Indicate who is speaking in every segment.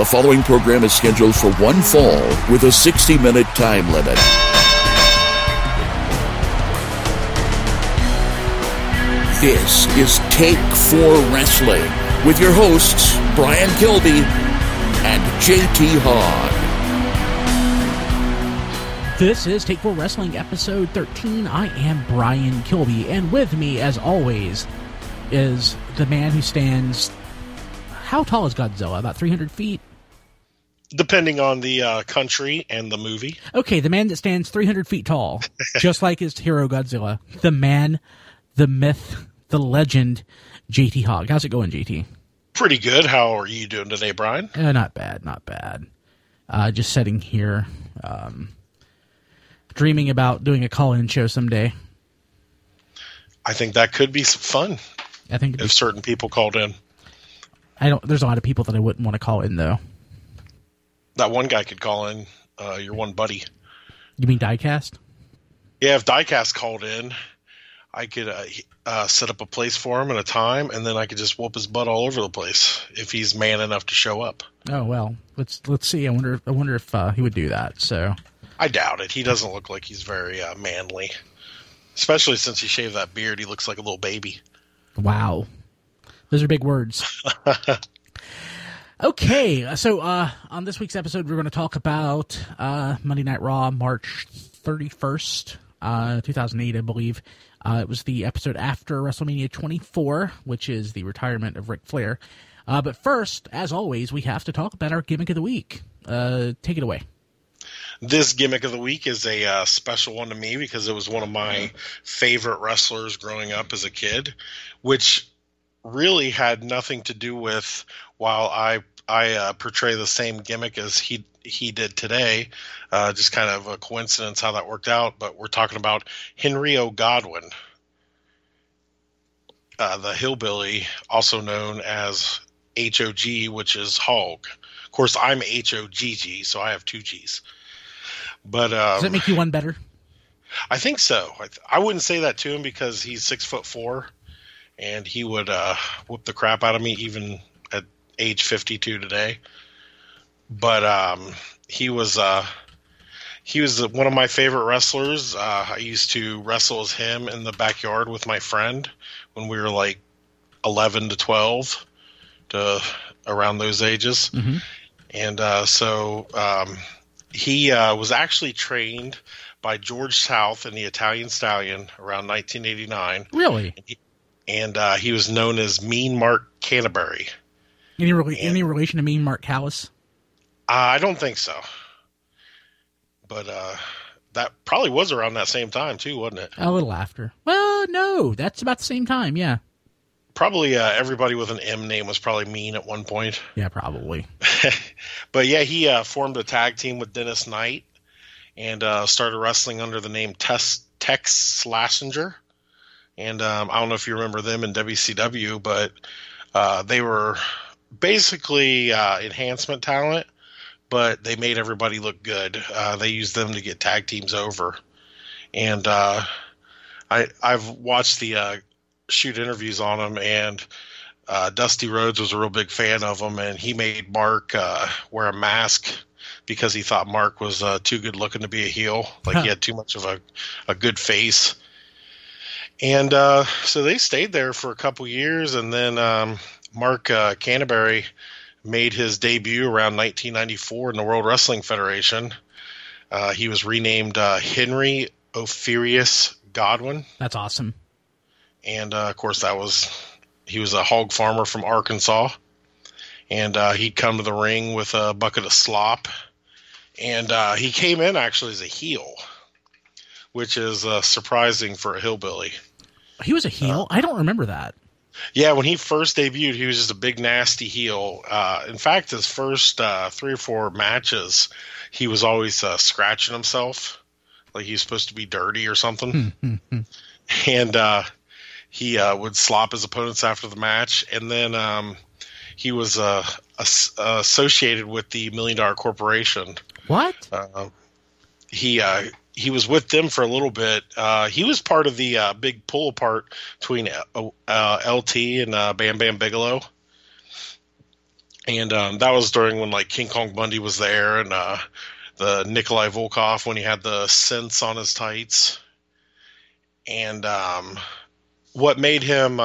Speaker 1: The following program is scheduled for one fall with a 60 minute time limit. This is Take Four Wrestling with your hosts, Brian Kilby and JT Hogg.
Speaker 2: This is Take Four Wrestling, episode 13. I am Brian Kilby, and with me, as always, is the man who stands. How tall is Godzilla? About 300 feet?
Speaker 3: Depending on the uh, country and the movie.
Speaker 2: Okay, the man that stands 300 feet tall, just like his hero Godzilla. The man, the myth, the legend, JT Hogg. How's it going, JT?
Speaker 3: Pretty good. How are you doing today, Brian?
Speaker 2: Uh, not bad, not bad. Uh, just sitting here, um, dreaming about doing a call-in show someday.
Speaker 3: I think that could be fun
Speaker 2: I think
Speaker 3: if
Speaker 2: be-
Speaker 3: certain people called in.
Speaker 2: I don't. There's a lot of people that I wouldn't want to call in though.
Speaker 3: That one guy could call in. Uh, your one buddy.
Speaker 2: You mean diecast?
Speaker 3: Yeah, if Diecast called in, I could uh, uh, set up a place for him and a time, and then I could just whoop his butt all over the place if he's man enough to show up.
Speaker 2: Oh well, let's let's see. I wonder. I wonder if uh, he would do that. So
Speaker 3: I doubt it. He doesn't look like he's very uh, manly, especially since he shaved that beard. He looks like a little baby.
Speaker 2: wow, those are big words. okay, so uh, on this week's episode, we're going to talk about uh, Monday Night Raw, March thirty first, uh, two thousand eight, I believe. Uh, it was the episode after WrestleMania 24, which is the retirement of Ric Flair. Uh, but first, as always, we have to talk about our gimmick of the week. Uh, take it away.
Speaker 3: This gimmick of the week is a uh, special one to me because it was one of my favorite wrestlers growing up as a kid, which really had nothing to do with while I I uh, portray the same gimmick as he he did today. Uh, just kind of a coincidence how that worked out. But we're talking about Henry O. Godwin, uh, the hillbilly, also known as HOG, which is Hog. Of course, I'm HOGG, so I have two G's. But um,
Speaker 2: Does that make you one better?
Speaker 3: I think so. I, th- I wouldn't say that to him because he's six foot four, and he would uh, whoop the crap out of me even at age fifty two today. But um, he was uh, he was one of my favorite wrestlers. Uh, I used to wrestle as him in the backyard with my friend when we were like eleven to twelve, to around those ages,
Speaker 2: Mhm.
Speaker 3: and uh, so um, he uh, was actually trained by George South and the Italian Stallion around 1989,
Speaker 2: Really?
Speaker 3: And uh, he was known as Mean Mark Canterbury.
Speaker 2: Any rela- any relation to Mean Mark Callous?
Speaker 3: Uh, I don't think so, but uh, that probably was around that same time too, wasn't it?
Speaker 2: A little after. Well, no, that's about the same time. Yeah.
Speaker 3: Probably uh, everybody with an M name was probably Mean at one point.
Speaker 2: Yeah, probably.
Speaker 3: but yeah, he uh, formed a tag team with Dennis Knight and uh, started wrestling under the name Tex, Tex Slazenger. And um, I don't know if you remember them in WCW, but uh, they were basically uh, enhancement talent, but they made everybody look good. Uh, they used them to get tag teams over. And uh, I, I've watched the uh, shoot interviews on them, and uh, Dusty Rhodes was a real big fan of him, and he made Mark uh, wear a mask because he thought Mark was uh, too good looking to be a heel. Like he had too much of a, a good face. And uh, so they stayed there for a couple years, and then um, Mark uh, Canterbury made his debut around 1994 in the World Wrestling Federation. Uh, he was renamed uh, Henry Orpheus Godwin
Speaker 2: That's awesome.
Speaker 3: and uh, of course that was he was a hog farmer from Arkansas, and uh, he'd come to the ring with a bucket of slop, and uh, he came in actually as a heel, which is uh, surprising for a hillbilly.
Speaker 2: He was a heel. I don't remember that.
Speaker 3: Yeah, when he first debuted, he was just a big nasty heel. Uh, in fact, his first uh, three or four matches, he was always uh, scratching himself, like he was supposed to be dirty or something. and uh, he uh, would slop his opponents after the match, and then um, he was uh, as- uh, associated with the Million Dollar Corporation.
Speaker 2: What?
Speaker 3: Uh, he uh, he was with them for a little bit. Uh, he was part of the uh, big pull apart between uh, uh, LT and uh, Bam Bam Bigelow. and um, that was during when like King Kong Bundy was there, and uh, the Nikolai Volkov when he had the cents on his tights, and um, what made him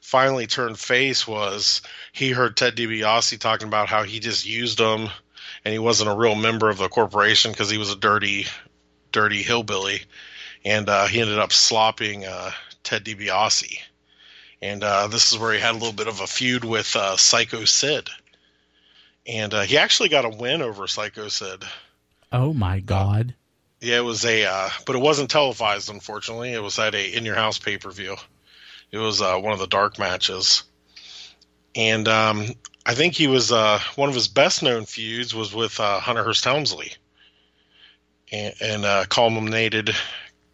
Speaker 3: finally turn face was he heard Ted DiBiase talking about how he just used them, and he wasn't a real member of the corporation because he was a dirty, dirty hillbilly, and uh, he ended up slopping uh, Ted DiBiase. And uh, this is where he had a little bit of a feud with uh, Psycho Sid. And uh, he actually got a win over Psycho Sid.
Speaker 2: Oh my God!
Speaker 3: Yeah, it was a, uh, but it wasn't televised. Unfortunately, it was at a in your house pay per view. It was uh, one of the dark matches, and um, I think he was uh, one of his best known feuds was with uh, Hunter Hearst Helmsley, and, and uh, culminated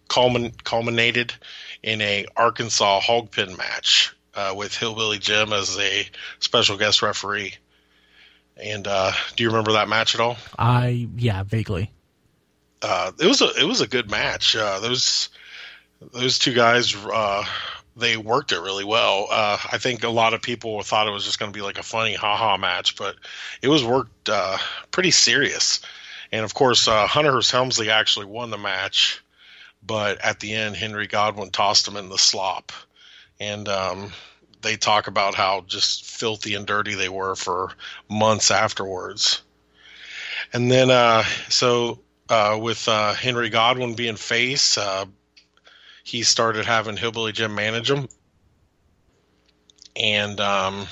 Speaker 3: culmin, culminated in a Arkansas hog pen match uh, with Hillbilly Jim as a special guest referee. And uh, do you remember that match at all?
Speaker 2: I yeah, vaguely.
Speaker 3: Uh, it was a it was a good match. Uh, those those two guys uh, they worked it really well. Uh, I think a lot of people thought it was just going to be like a funny haha match, but it was worked uh, pretty serious. And of course, uh, Hunter Hearst Helmsley actually won the match, but at the end, Henry Godwin tossed him in the slop, and um, they talk about how just filthy and dirty they were for months afterwards. And then, uh, so uh, with uh, Henry Godwin being face, uh, he started having Hillbilly Jim manage him. And um,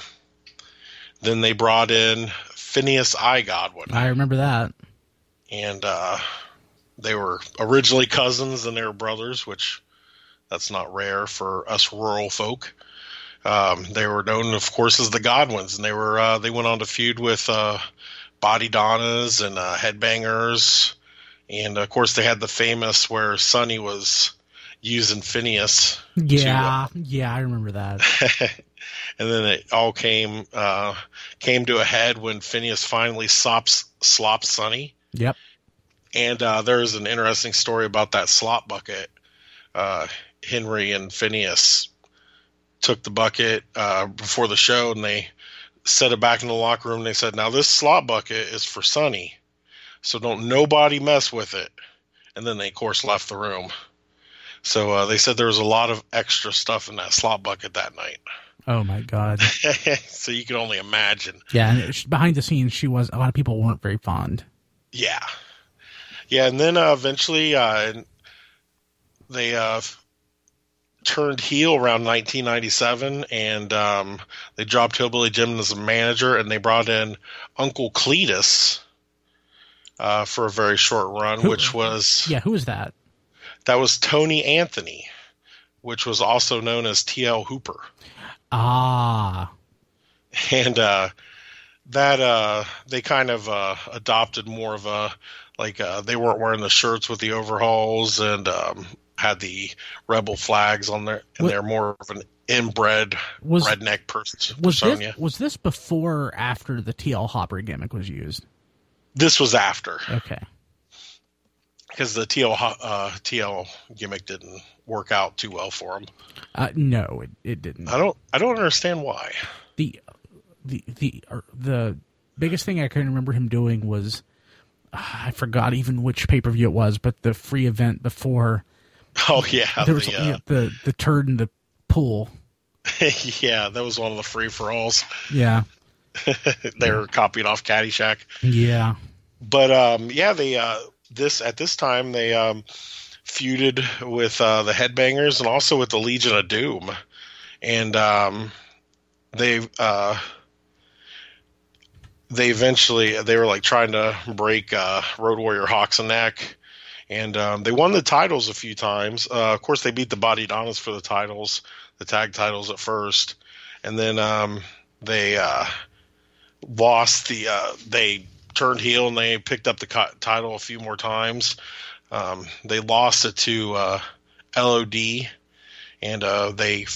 Speaker 3: then they brought in Phineas I. Godwin.
Speaker 2: I remember that.
Speaker 3: And uh, they were originally cousins and they were brothers, which that's not rare for us rural folk. Um, they were known, of course, as the Godwins, and they were uh, they went on to feud with uh, Bodydonnas and uh, Headbangers, and of course they had the famous where Sonny was using Phineas.
Speaker 2: Yeah, to, yeah, I remember that.
Speaker 3: and then it all came uh, came to a head when Phineas finally slops slops Sonny.
Speaker 2: Yep.
Speaker 3: And uh, there's an interesting story about that slop bucket. Uh, Henry and Phineas took the bucket uh, before the show and they set it back in the locker room. And they said, "Now this slop bucket is for Sonny, so don't nobody mess with it." And then they, of course, left the room. So uh, they said there was a lot of extra stuff in that slop bucket that night.
Speaker 2: Oh my god!
Speaker 3: so you can only imagine.
Speaker 2: Yeah, behind the scenes, she was. A lot of people weren't very fond.
Speaker 3: Yeah, yeah, and then uh, eventually uh, they uh, turned heel around 1997, and um, they dropped Hillbilly Jim as a manager, and they brought in Uncle Cletus uh, for a very short run,
Speaker 2: who,
Speaker 3: which was
Speaker 2: yeah, who was that?
Speaker 3: That was Tony Anthony, which was also known as T.L. Hopper.
Speaker 2: Ah,
Speaker 3: and uh, that uh, they kind of uh, adopted more of a like uh, they weren't wearing the shirts with the overhauls and um, had the rebel flags on there, and what, they're more of an inbred was, redneck person.
Speaker 2: Was this, was this before or after the TL Hopper gimmick was used?
Speaker 3: This was after.
Speaker 2: Okay.
Speaker 3: Because the TL uh, TL gimmick didn't work out too well for him.
Speaker 2: Uh, no, it, it didn't.
Speaker 3: I don't I don't understand why.
Speaker 2: The the the uh, the biggest thing I can remember him doing was I forgot even which pay per view it was, but the free event before
Speaker 3: Oh yeah,
Speaker 2: there was the, uh, the the turd in the pool.
Speaker 3: yeah, that was one of the free for alls.
Speaker 2: Yeah,
Speaker 3: they were copied off Caddyshack.
Speaker 2: Yeah,
Speaker 3: but um, yeah, they uh, this at this time they um, feuded with uh, the Headbangers and also with the Legion of Doom, and um, they uh, they eventually they were like trying to break uh, Road Warrior Hawk's neck and um, they won the titles a few times. Uh, of course, they beat the Bodydonnas for the titles, the tag titles at first, and then um, they uh, lost the. Uh, they turned heel and they picked up the co- title a few more times. Um, they lost it to uh, LOD, and uh, they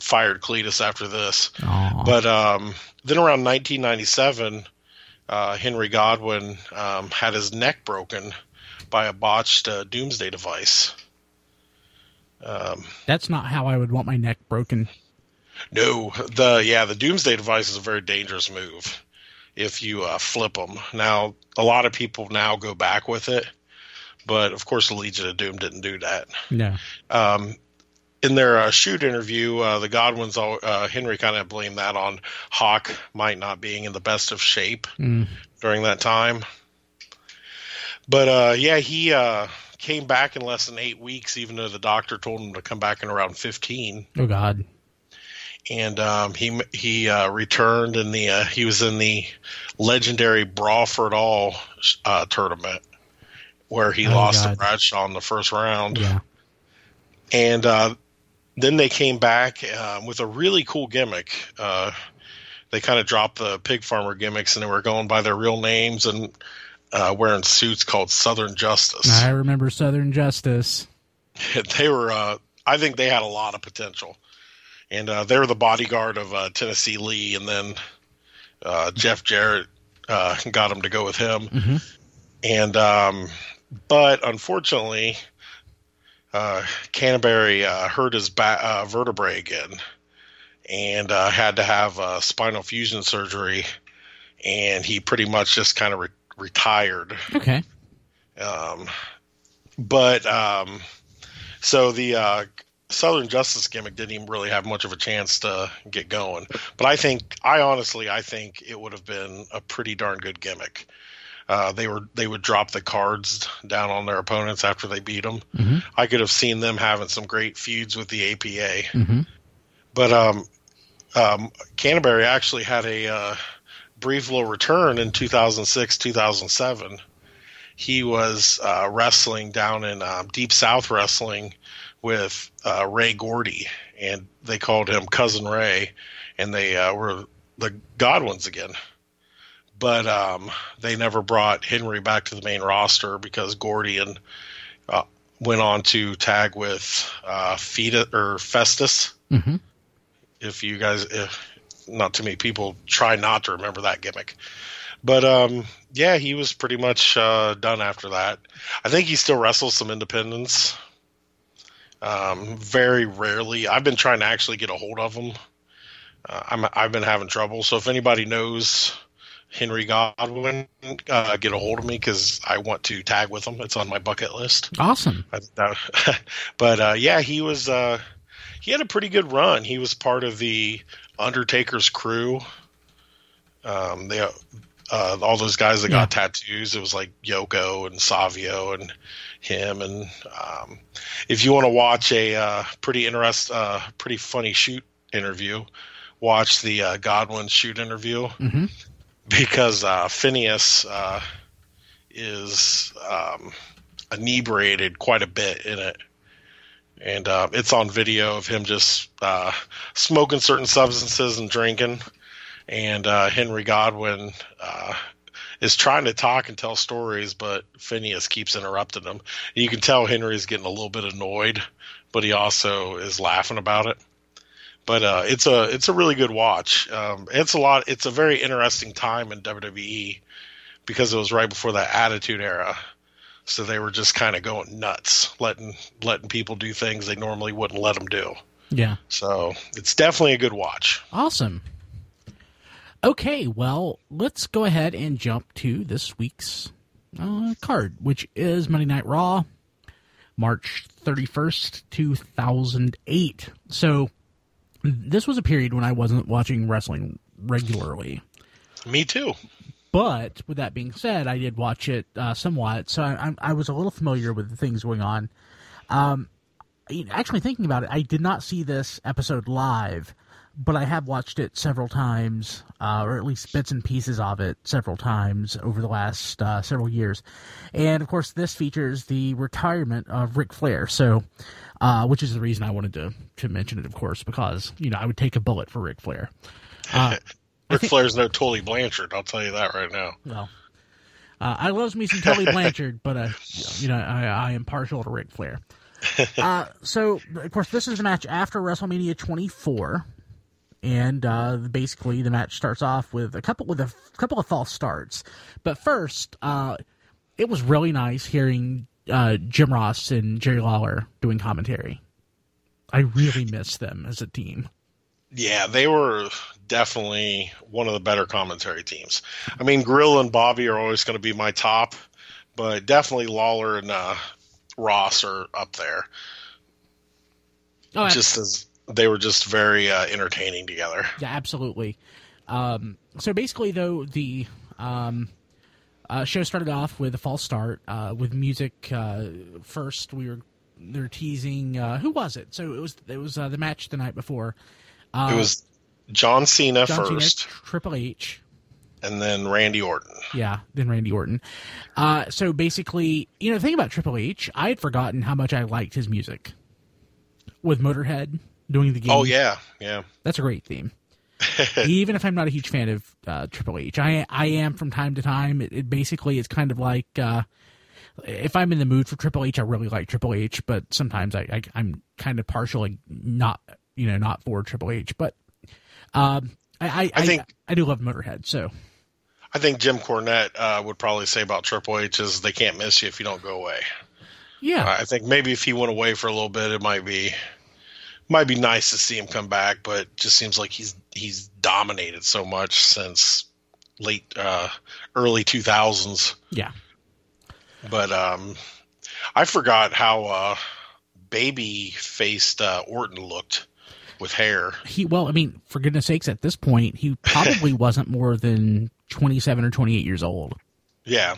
Speaker 3: fired Cletus after this.
Speaker 2: Aww.
Speaker 3: But um, then around 1997, uh, Henry Godwin um, had his neck broken by a botched uh, Doomsday device. Um,
Speaker 2: That's not how I would want my neck broken.
Speaker 3: No, the yeah, the Doomsday device is a very dangerous move. if you uh, flip them. Now, a lot of people now go back with it, but of course, the Legion of Doom didn't do that.
Speaker 2: No.
Speaker 3: Um, in their uh, shoot interview, uh, the Godwins, uh, Henry kind of blamed that on Hawk might not being in the best of shape
Speaker 2: Mm.
Speaker 3: during that time. But uh, yeah, he uh, came back in less than eight weeks, even though the doctor told him to come back in around 15.
Speaker 2: Oh God.
Speaker 3: And um, he he uh, returned, in the uh, he was in the legendary Brawl for All uh, tournament where he
Speaker 2: Oh,
Speaker 3: lost
Speaker 2: God.
Speaker 3: to Bradshaw in the first round.
Speaker 2: Yeah.
Speaker 3: And uh, then they came back um, with a really cool gimmick. Uh, they kind of dropped the pig farmer gimmicks and they were going by their real names and uh, wearing suits called Southern Justice.
Speaker 2: I remember Southern Justice.
Speaker 3: they were, uh, I think they had a lot of potential. And uh, they were the bodyguard of uh, Tennessee Lee, and then uh, Jeff Jarrett uh, got him to go with him.
Speaker 2: Mhm.
Speaker 3: And um, but unfortunately, uh, Canterbury uh, hurt his ba- uh, vertebrae again, and uh, had to have uh, spinal fusion surgery, and he pretty much just kind of re- retired.
Speaker 2: Okay.
Speaker 3: Um, but um, so the uh, Southern Justice gimmick didn't even really have much of a chance to get going. But I think, I honestly, I think it would have been a pretty darn good gimmick. Uh, they were they would drop the cards down on their opponents after they beat them.
Speaker 2: Mhm.
Speaker 3: I could have seen them having some great feuds with the APA.
Speaker 2: hmm
Speaker 3: But um, um, Canterbury actually had a uh, brief little return in 2006, 2007. He was uh, wrestling down in um, Deep South Wrestling with uh, Ray Gordy, and they called him Cousin Ray, and they uh, were the Godwins again. But um, they never brought Henry back to the main roster because Gordy and uh, went on to tag with uh, Feta or Festus.
Speaker 2: Hmm
Speaker 3: if you guys if not too many people try not to remember that gimmick. But um yeah he was pretty much uh done after that. I think he still wrestles some independents. Um very rarely. I've been trying to actually get a hold of him. Uh, I'm, i've been having trouble. So if anybody knows henry godwin uh, get a hold of me because i want to tag with him it's on my bucket list
Speaker 2: Awesome.
Speaker 3: But uh, yeah, he was. Uh, he had a pretty good run. He was part of the Undertaker's crew. Um, they, uh, all those guys that
Speaker 2: Yeah.
Speaker 3: got tattoos. It was like Yoko and Savio and him. And um, if you want to watch a uh, pretty interest, uh, pretty funny shoot interview, watch the uh, Godwin shoot interview
Speaker 2: hmm
Speaker 3: because uh, Phineas uh, is um, inebriated quite a bit in it, and uh, it's on video of him just uh, smoking certain substances and drinking. And uh, Henry Godwin uh, is trying to talk and tell stories, but Phineas keeps interrupting him. You can tell Henry's getting a little bit annoyed, but he also is laughing about it but uh, it's a it's a really good watch. Um, it's a lot. It's a very interesting time in WWE because it was right before that Attitude Era, so they were just kind of going nuts, letting letting people do things they normally wouldn't let them do.
Speaker 2: Yeah.
Speaker 3: So it's definitely a good watch.
Speaker 2: Awesome. Okay, well, let's go ahead and jump to this week's uh, card, which is Monday Night Raw, March 31st, 2008. So, this was a period when I wasn't watching wrestling regularly.
Speaker 3: Me too.
Speaker 2: But with that being said, I did watch it uh, somewhat, so I, I, I was a little familiar with the things going on. Um, actually, thinking about it, I did not see this episode live, but I have watched it several times, uh, or at least bits and pieces of it several times over the last uh, several years. And of course, this features the retirement of Ric Flair. So, uh, which is the reason I wanted to to mention it, of course, because you know I would take a bullet for Ric Flair. Uh,
Speaker 3: Ric Flair's no Tully Blanchard. I'll tell you that right now.
Speaker 2: Well, uh, I loves me some Tully Blanchard, but uh, you know I, I am partial to Ric Flair. Uh, so of course this is a match after WrestleMania 24, and uh, basically the match starts off with a couple with a couple of false starts. But first, uh, it was really nice hearing uh, Jim Ross and Jerry Lawler doing commentary. I really miss them as a team.
Speaker 3: Yeah, they were definitely one of the better commentary teams. I mean, Grill and Bobby are always going to be my top, but definitely Lawler and uh, Ross are up there.
Speaker 2: Oh,
Speaker 3: just as they were just very uh, entertaining together.
Speaker 2: Yeah, absolutely. Um, so basically, though, the um, uh, show started off with a false start uh, with music. Uh, first, we were they're teasing uh, who was it? So it was it was uh, the match the night before.
Speaker 3: it was John Cena
Speaker 2: John
Speaker 3: first,
Speaker 2: Cena, Triple H,
Speaker 3: and then Randy Orton.
Speaker 2: Yeah, then Randy Orton. Uh, so basically, you know, the thing about Triple H, I had forgotten how much I liked his music with Motorhead doing the game.
Speaker 3: Oh yeah, yeah.
Speaker 2: That's a great theme. Even if I'm not a huge fan of uh, Triple H, I I am from time to time. It, it basically is kind of like uh, if I'm in the mood for Triple H, I really like Triple H, but sometimes I, I am kind of partially not you know not for Triple H, but um, I I,
Speaker 3: I think
Speaker 2: I, I do love Motorhead, so.
Speaker 3: I think Jim Cornette uh, would probably say about Triple H is they can't miss you if you don't go away.
Speaker 2: Yeah,
Speaker 3: I think maybe if he went away for a little bit, it might be might be nice to see him come back, but just seems like he's he's dominated so much since late uh, early two thousands.
Speaker 2: Yeah,
Speaker 3: but um, I forgot how uh, baby faced uh, Orton looked with hair.
Speaker 2: He well, I mean, for goodness sakes, at this point, he probably wasn't more than twenty seven or twenty eight years old.
Speaker 3: Yeah.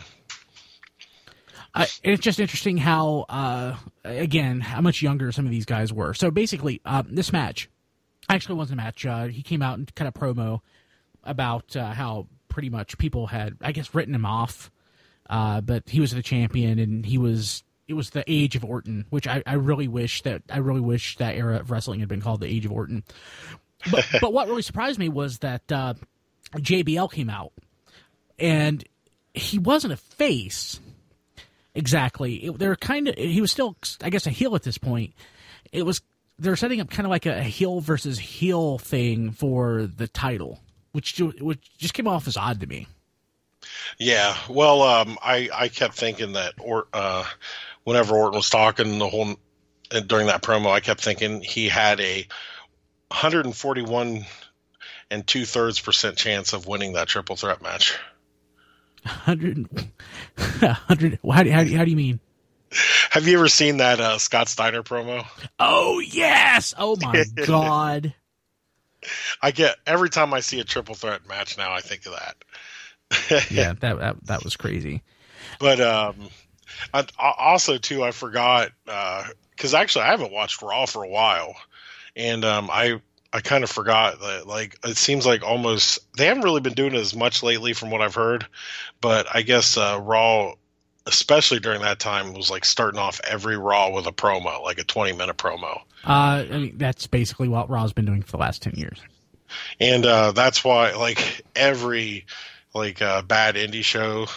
Speaker 2: Uh, it's just interesting how, uh, again, how much younger some of these guys were. So basically, uh, this match actually wasn't a match. Uh, he came out and kind of promo about uh, how pretty much people had, I guess, written him off. Uh, but he was the champion, and he was. It was the age of Orton, which I, I really wish that I really wish that era of wrestling had been called the age of Orton. But but what really surprised me was that JBL came out, and he wasn't a face exactly. It, they're kind of he was still, I guess, a heel at this point. It was they're setting up kind of like a, heel versus heel thing for the title, which which just came off as odd to me.
Speaker 3: Yeah, well, um, I I kept thinking that or uh, whenever Orton was talking the whole during that promo, I kept thinking he had a 141 and two thirds percent chance of winning that triple threat match.
Speaker 2: 100, 100 how, do, how, how do you mean?
Speaker 3: Have you ever seen that uh, Scott Steiner promo?
Speaker 2: Oh yes! Oh my god!
Speaker 3: I get every time I see a triple threat match now, I think of
Speaker 2: that. yeah, that, that that was crazy.
Speaker 3: But um, I, also too, I forgot because uh, actually I haven't watched Raw for a while, and um, I I kind of forgot that like it seems like almost they haven't really been doing it as much lately from what I've heard, but I guess uh, Raw, especially during that time, was like starting off every Raw with a promo, like a twenty minute promo.
Speaker 2: Uh, I mean, that's basically what Raw's been doing for the last ten years,
Speaker 3: and uh, that's why like every like uh, bad indie show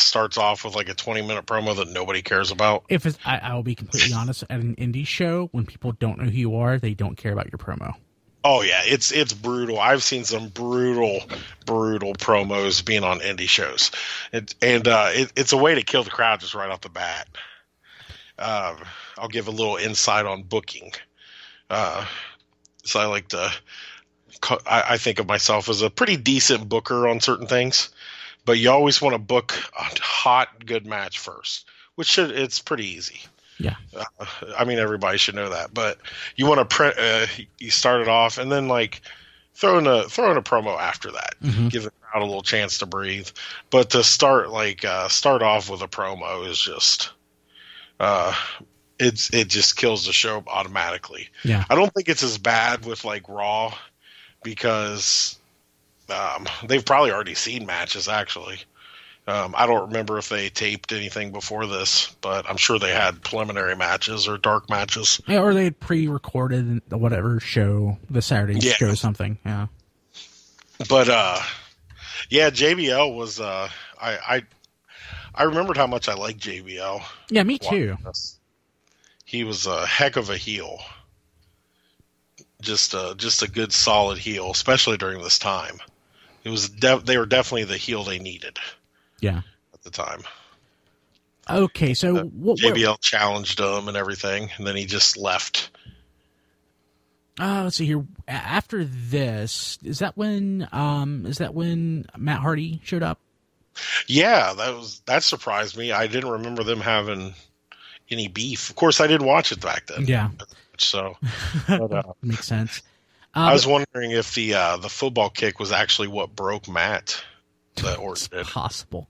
Speaker 3: starts off with like a 20 minute promo that nobody cares about.
Speaker 2: If it's, I, I'll be completely honest, at an indie show, when people don't know who you are, they don't care about your promo.
Speaker 3: Oh yeah, it's it's brutal. I've seen some brutal, brutal promos being on indie shows, it, and uh, it, it's a way to kill the crowd just right off the bat. Uh, I'll give a little insight on booking. Uh, so I like to. I, I think of myself as a pretty decent booker on certain things, but you always want to book a hot, good match first, which should it's pretty easy.
Speaker 2: Yeah.
Speaker 3: Uh, I mean, everybody should know that, but you want to print. Uh, you start it off, and then like throw in a throw in a promo after that.
Speaker 2: Mm-hmm.
Speaker 3: Give the crowd a little chance to breathe. But to start like uh, start off with a promo is just. Uh, it's it just kills the show automatically.
Speaker 2: Yeah.
Speaker 3: I don't think it's as bad with like Raw because um, they've probably already seen matches actually. Um, I don't remember if they taped anything before this, but I'm sure they had preliminary matches or dark matches.
Speaker 2: Yeah, or they had pre-recorded whatever show, the Saturday yeah. show, something. Yeah.
Speaker 3: But uh, yeah, JBL was. Uh, I I I remembered how much I liked JBL.
Speaker 2: Yeah, me too.
Speaker 3: He was a heck of a heel. Just a just a good solid heel, especially during this time. It was de- they were definitely the heel they needed.
Speaker 2: Yeah.
Speaker 3: At the time.
Speaker 2: Okay, so
Speaker 3: uh,
Speaker 2: what,
Speaker 3: JBL challenged him and everything, and then he just left.
Speaker 2: Uh, let's see here. After this, is that when um is that when Matt Hardy showed up?
Speaker 3: Yeah, that was that surprised me. I didn't remember them having any beef. Of course, I didn't watch it back then.
Speaker 2: Yeah,
Speaker 3: So but, uh,
Speaker 2: makes sense. Uh,
Speaker 3: I was wondering if the uh, the football kick was actually what broke Matt. That Orton did.
Speaker 2: possible.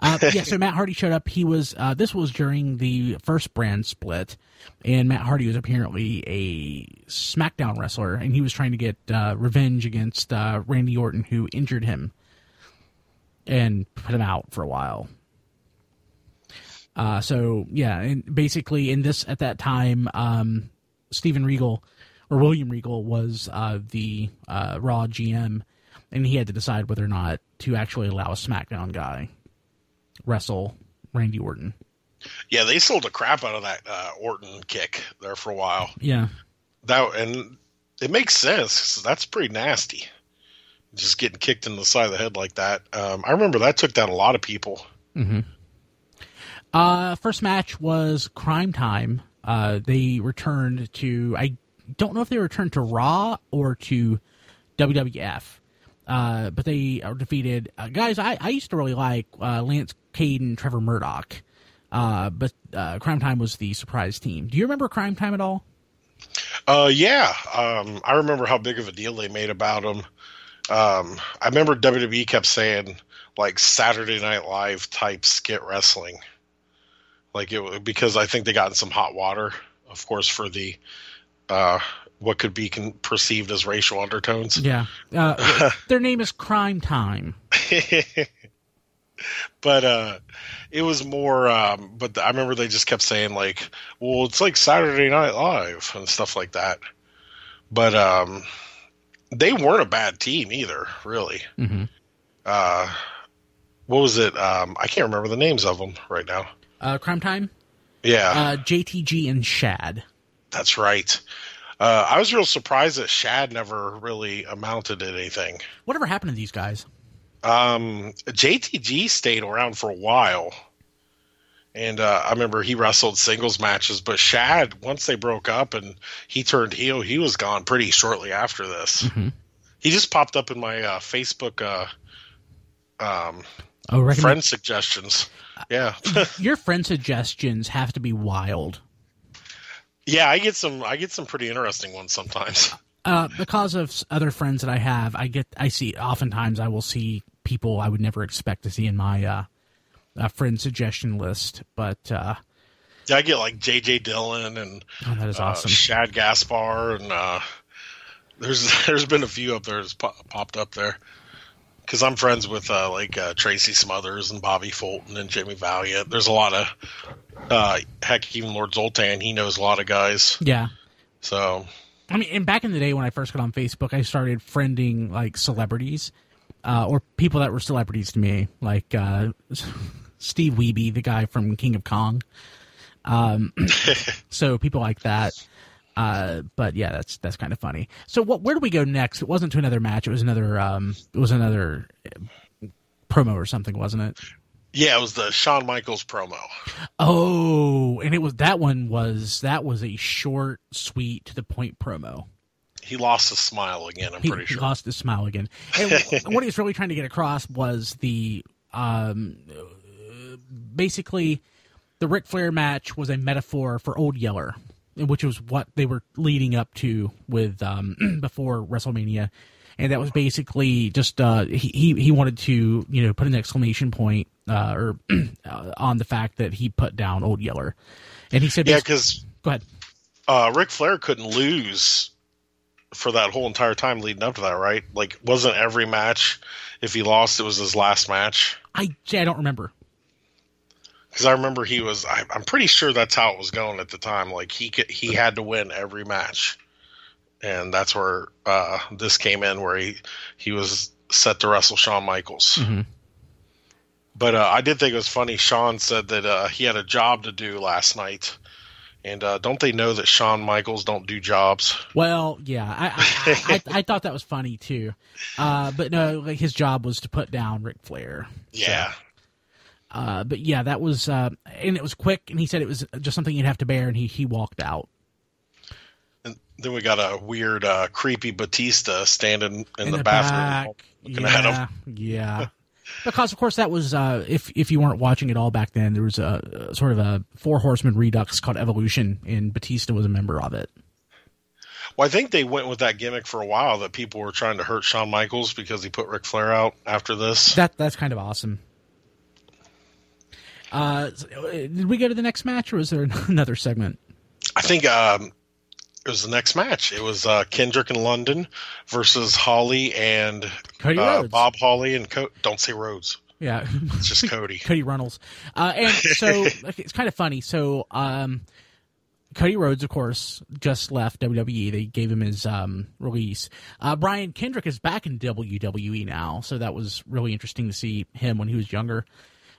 Speaker 2: Uh, yeah, so Matt Hardy showed up. He was uh, this was during the first brand split, and Matt Hardy was apparently a SmackDown wrestler, and he was trying to get uh, revenge against uh, Randy Orton, who injured him and put him out for a while. Uh, so yeah, and basically in this at that time, um, Steven Regal or William Regal was uh, the uh, Raw GM, and he had to decide whether or not to actually allow a SmackDown guy wrestle Randy Orton.
Speaker 3: Yeah, they sold the crap out of that uh, Orton kick there for a while.
Speaker 2: Yeah,
Speaker 3: That and it makes sense. That's pretty nasty. Just getting kicked in the side of the head like that. Um, I remember that took down a lot of people.
Speaker 2: Uh, first match was Crime Time. Uh, they returned to I don't know if they returned to Raw or to WWF, uh, but they are defeated uh, guys. I, I used to really like uh, Lance Cade and Trevor Murdoch, uh, but uh, Crime Time was the surprise team. Do you remember Crime Time at all?
Speaker 3: Uh, yeah, um, I remember how big of a deal they made about them. Um, I remember WWE kept saying like Saturday Night Live type skit wrestling, like it because I think they got in some hot water, of course, for the uh, what could be con- perceived as racial undertones.
Speaker 2: Yeah, uh, their name is Crime Time.
Speaker 3: but uh it was more um but i remember they just kept saying like well it's like saturday night live and stuff like that but um they weren't a bad team either really
Speaker 2: Mhm.
Speaker 3: uh what was it um i can't remember the names of them right now
Speaker 2: Uh, Crime Time,
Speaker 3: yeah
Speaker 2: uh, JTG and Shad.
Speaker 3: that's right uh i was real surprised that shad never really amounted to anything
Speaker 2: Whatever happened to these guys?
Speaker 3: Um, JTG stayed around for a while, and uh, I remember he wrestled singles matches. But Shad, once they broke up and he turned heel, he was gone pretty shortly after this.
Speaker 2: Mhm.
Speaker 3: He just popped up in my uh, Facebook uh, um,
Speaker 2: Oh, recommend-
Speaker 3: friend suggestions. Yeah,
Speaker 2: your friend suggestions have to be wild.
Speaker 3: Yeah, I get some. I get some pretty interesting ones sometimes.
Speaker 2: Uh, because of other friends that I have, I get, I see, oftentimes I will see people I would never expect to see in my uh, uh, friend suggestion list. But uh,
Speaker 3: Yeah, I get like JJ Dillon and
Speaker 2: oh, that is
Speaker 3: uh,
Speaker 2: awesome.
Speaker 3: Shad Gaspard, and uh, there's there's been a few up there that's po- popped up there because I'm friends with uh, like uh, Tracy Smothers and Bobby Fulton and Jimmy Valiant. There's a lot of uh, heck, even Lord Zoltan. He knows a lot of guys.
Speaker 2: yeah.
Speaker 3: So
Speaker 2: I mean, and back in the day when I first got on Facebook, I started friending like celebrities uh, or people that were celebrities to me, like uh, Steve Wiebe, the guy from King of Kong. Um, so people like that. Uh, but yeah, that's that's kind of funny. So what? Where do we go next? It wasn't to another match. It was another. Um, it was another uh, promo or something, wasn't it?
Speaker 3: yeah, it was the Shawn Michaels promo.
Speaker 2: Oh, and it was that one was that was a short, sweet, to the point promo.
Speaker 3: He lost his smile again. I'm
Speaker 2: he,
Speaker 3: pretty sure he
Speaker 2: lost his smile again. And what he was really trying to get across was the um, basically the Ric Flair match was a metaphor for Old Yeller, which was what they were leading up to with um, before WrestleMania. And that was basically just uh, he, he wanted to you know put an exclamation point uh, or uh, on the fact that he put down Old Yeller, and he said,
Speaker 3: Yeah, because
Speaker 2: "Go ahead."
Speaker 3: uh, Ric Flair couldn't lose for that whole entire time leading up to that, right? Like, wasn't every match if he lost, it was his last match?
Speaker 2: I I don't remember.
Speaker 3: Because I remember he was. I, I'm pretty sure that's how it was going at the time. Like he could, he had to win every match, and that's where uh, this came in, where he he was set to wrestle Shawn Michaels.
Speaker 2: Mhm.
Speaker 3: But uh, I did think it was funny. Shawn said that uh, he had a job to do last night, and uh, don't they know that Shawn Michaels don't do jobs?
Speaker 2: Well, yeah, I I, I, I thought that was funny too, uh, but no, like his job was to put down Ric Flair.
Speaker 3: Yeah.
Speaker 2: Uh, but yeah, that was uh, and it was quick, and he said it was just something you'd have to bear, and he he walked out.
Speaker 3: And then we got a weird, uh, creepy Batista standing in,
Speaker 2: in
Speaker 3: the,
Speaker 2: the
Speaker 3: bathroom
Speaker 2: back.
Speaker 3: looking at
Speaker 2: Yeah,
Speaker 3: him.
Speaker 2: yeah. Because of course that was uh, if if you weren't watching it all back then, there was a, a sort of a four horseman redux called Evolution, and Batista was a member of it.
Speaker 3: Well, I think they went with that gimmick for a while that people were trying to hurt Shawn Michaels because he put Ric Flair out after this.
Speaker 2: That that's kind of awesome. Uh, uh, did we go to the next match, or was there another segment?
Speaker 3: I think um, it was the next match. It was uh, Kendrick in London versus Holly and
Speaker 2: Cody
Speaker 3: uh, Bob Holly and Co- don't say Rhodes.
Speaker 2: Yeah,
Speaker 3: It's just Cody.
Speaker 2: Cody Runnels. Uh, and so it's kind of funny. So um, Cody Rhodes, of course, just left WWE. They gave him his um, release. Uh, Brian Kendrick is back in WWE now, so that was really interesting to see him when he was younger.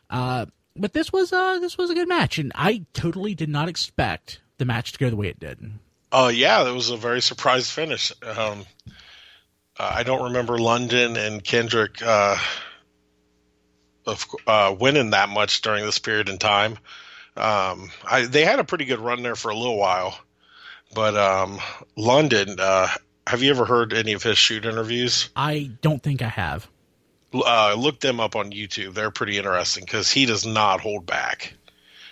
Speaker 2: Uh, but this was uh, this was a good match, and I totally did not expect the match to go the way it did.
Speaker 3: Oh yeah, it was a very surprise finish. Um, uh, I don't remember London and Kendrick uh, of, uh, winning that much during this period in time. Um, I, they had a pretty good run there for a little while, but um, London. Uh, have you ever heard any of his shoot interviews?
Speaker 2: I don't think I have.
Speaker 3: Uh, look them up on YouTube. They're pretty interesting because he does not hold back.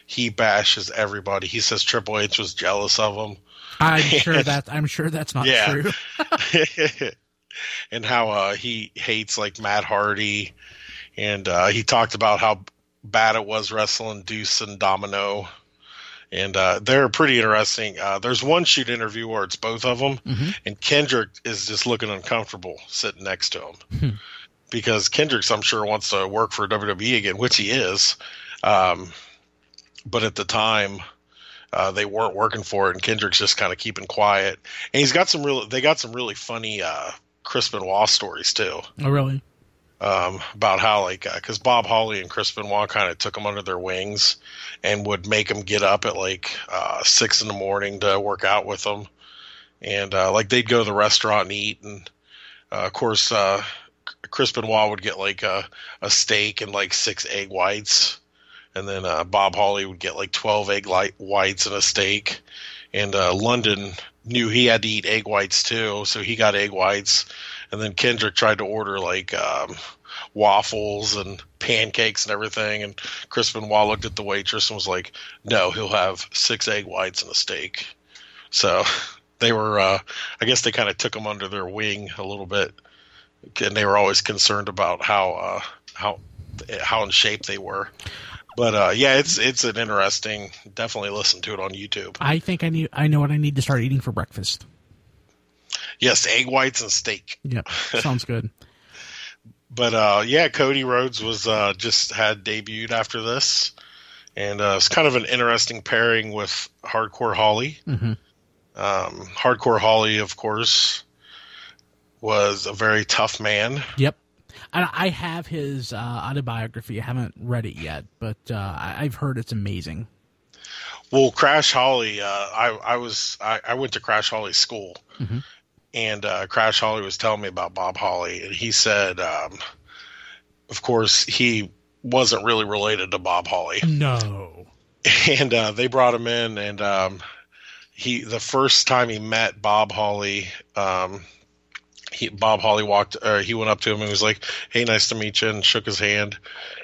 Speaker 3: He bashes everybody. He says Triple H was jealous of him.
Speaker 2: I'm sure that I'm sure that's not
Speaker 3: Yeah.
Speaker 2: true.
Speaker 3: and how uh, he hates like Matt Hardy, and uh, he talked about how bad it was wrestling Deuce and Domino, and uh, they're pretty interesting. Uh, there's one shoot interview where it's both of them,
Speaker 2: Mhm.
Speaker 3: and Kendrick is just looking uncomfortable sitting next to him
Speaker 2: Hmm.
Speaker 3: Because Kendrick's I'm sure wants to work for WWE again, which he is, um, but at the time. Uh, they weren't working for it, and Kendrick's just kind of keeping quiet. And he's got some real. They got some really funny uh, Chris Benoit stories too
Speaker 2: oh, really?
Speaker 3: um, about how like because Bob Holly and Chris Benoit kind of took him under their wings and would make him get up at like uh, six in the morning to work out with them, and uh, like they'd go to the restaurant and eat, and uh, of course uh, Chris Benoit would get like a, a steak and like six egg whites, and then uh, Bob Holly would get like twelve egg light whites and a steak, and uh, London knew he had to eat egg whites too, so he got egg whites, and then Kendrick tried to order like um, waffles and pancakes and everything, and Chris Benoit looked at the waitress and was like, "No, he'll have six egg whites and a steak." So they were, uh, I guess, they kind of took him under their wing a little bit, and they were always concerned about how uh, how how in shape they were. But uh, yeah, it's it's an interesting. Definitely listen to it on YouTube.
Speaker 2: I think I need. I know what I need to start eating for breakfast.
Speaker 3: Yes, egg whites and steak.
Speaker 2: Yeah, sounds good.
Speaker 3: But uh, yeah, Cody Rhodes was uh, just had debuted after this, and uh, it's kind of an interesting pairing with Hardcore Holly.
Speaker 2: Mhm.
Speaker 3: Um, Hardcore Holly, of course, was a very tough man.
Speaker 2: Yep. And I have his uh, autobiography. I haven't read it yet, but uh, I've heard it's amazing.
Speaker 3: Well, Crash Holly, uh, I, I was I, I went to Crash Holly's school,
Speaker 2: Mhm.
Speaker 3: and uh, Crash Holly was telling me about Bob Holly, and he said, um, of course, he wasn't really related to Bob Holly.
Speaker 2: No.
Speaker 3: and uh, they brought him in and um, he the first time he met bob holly um, he bob holly walked uh, he went up to him and was like hey nice to meet you and shook his hand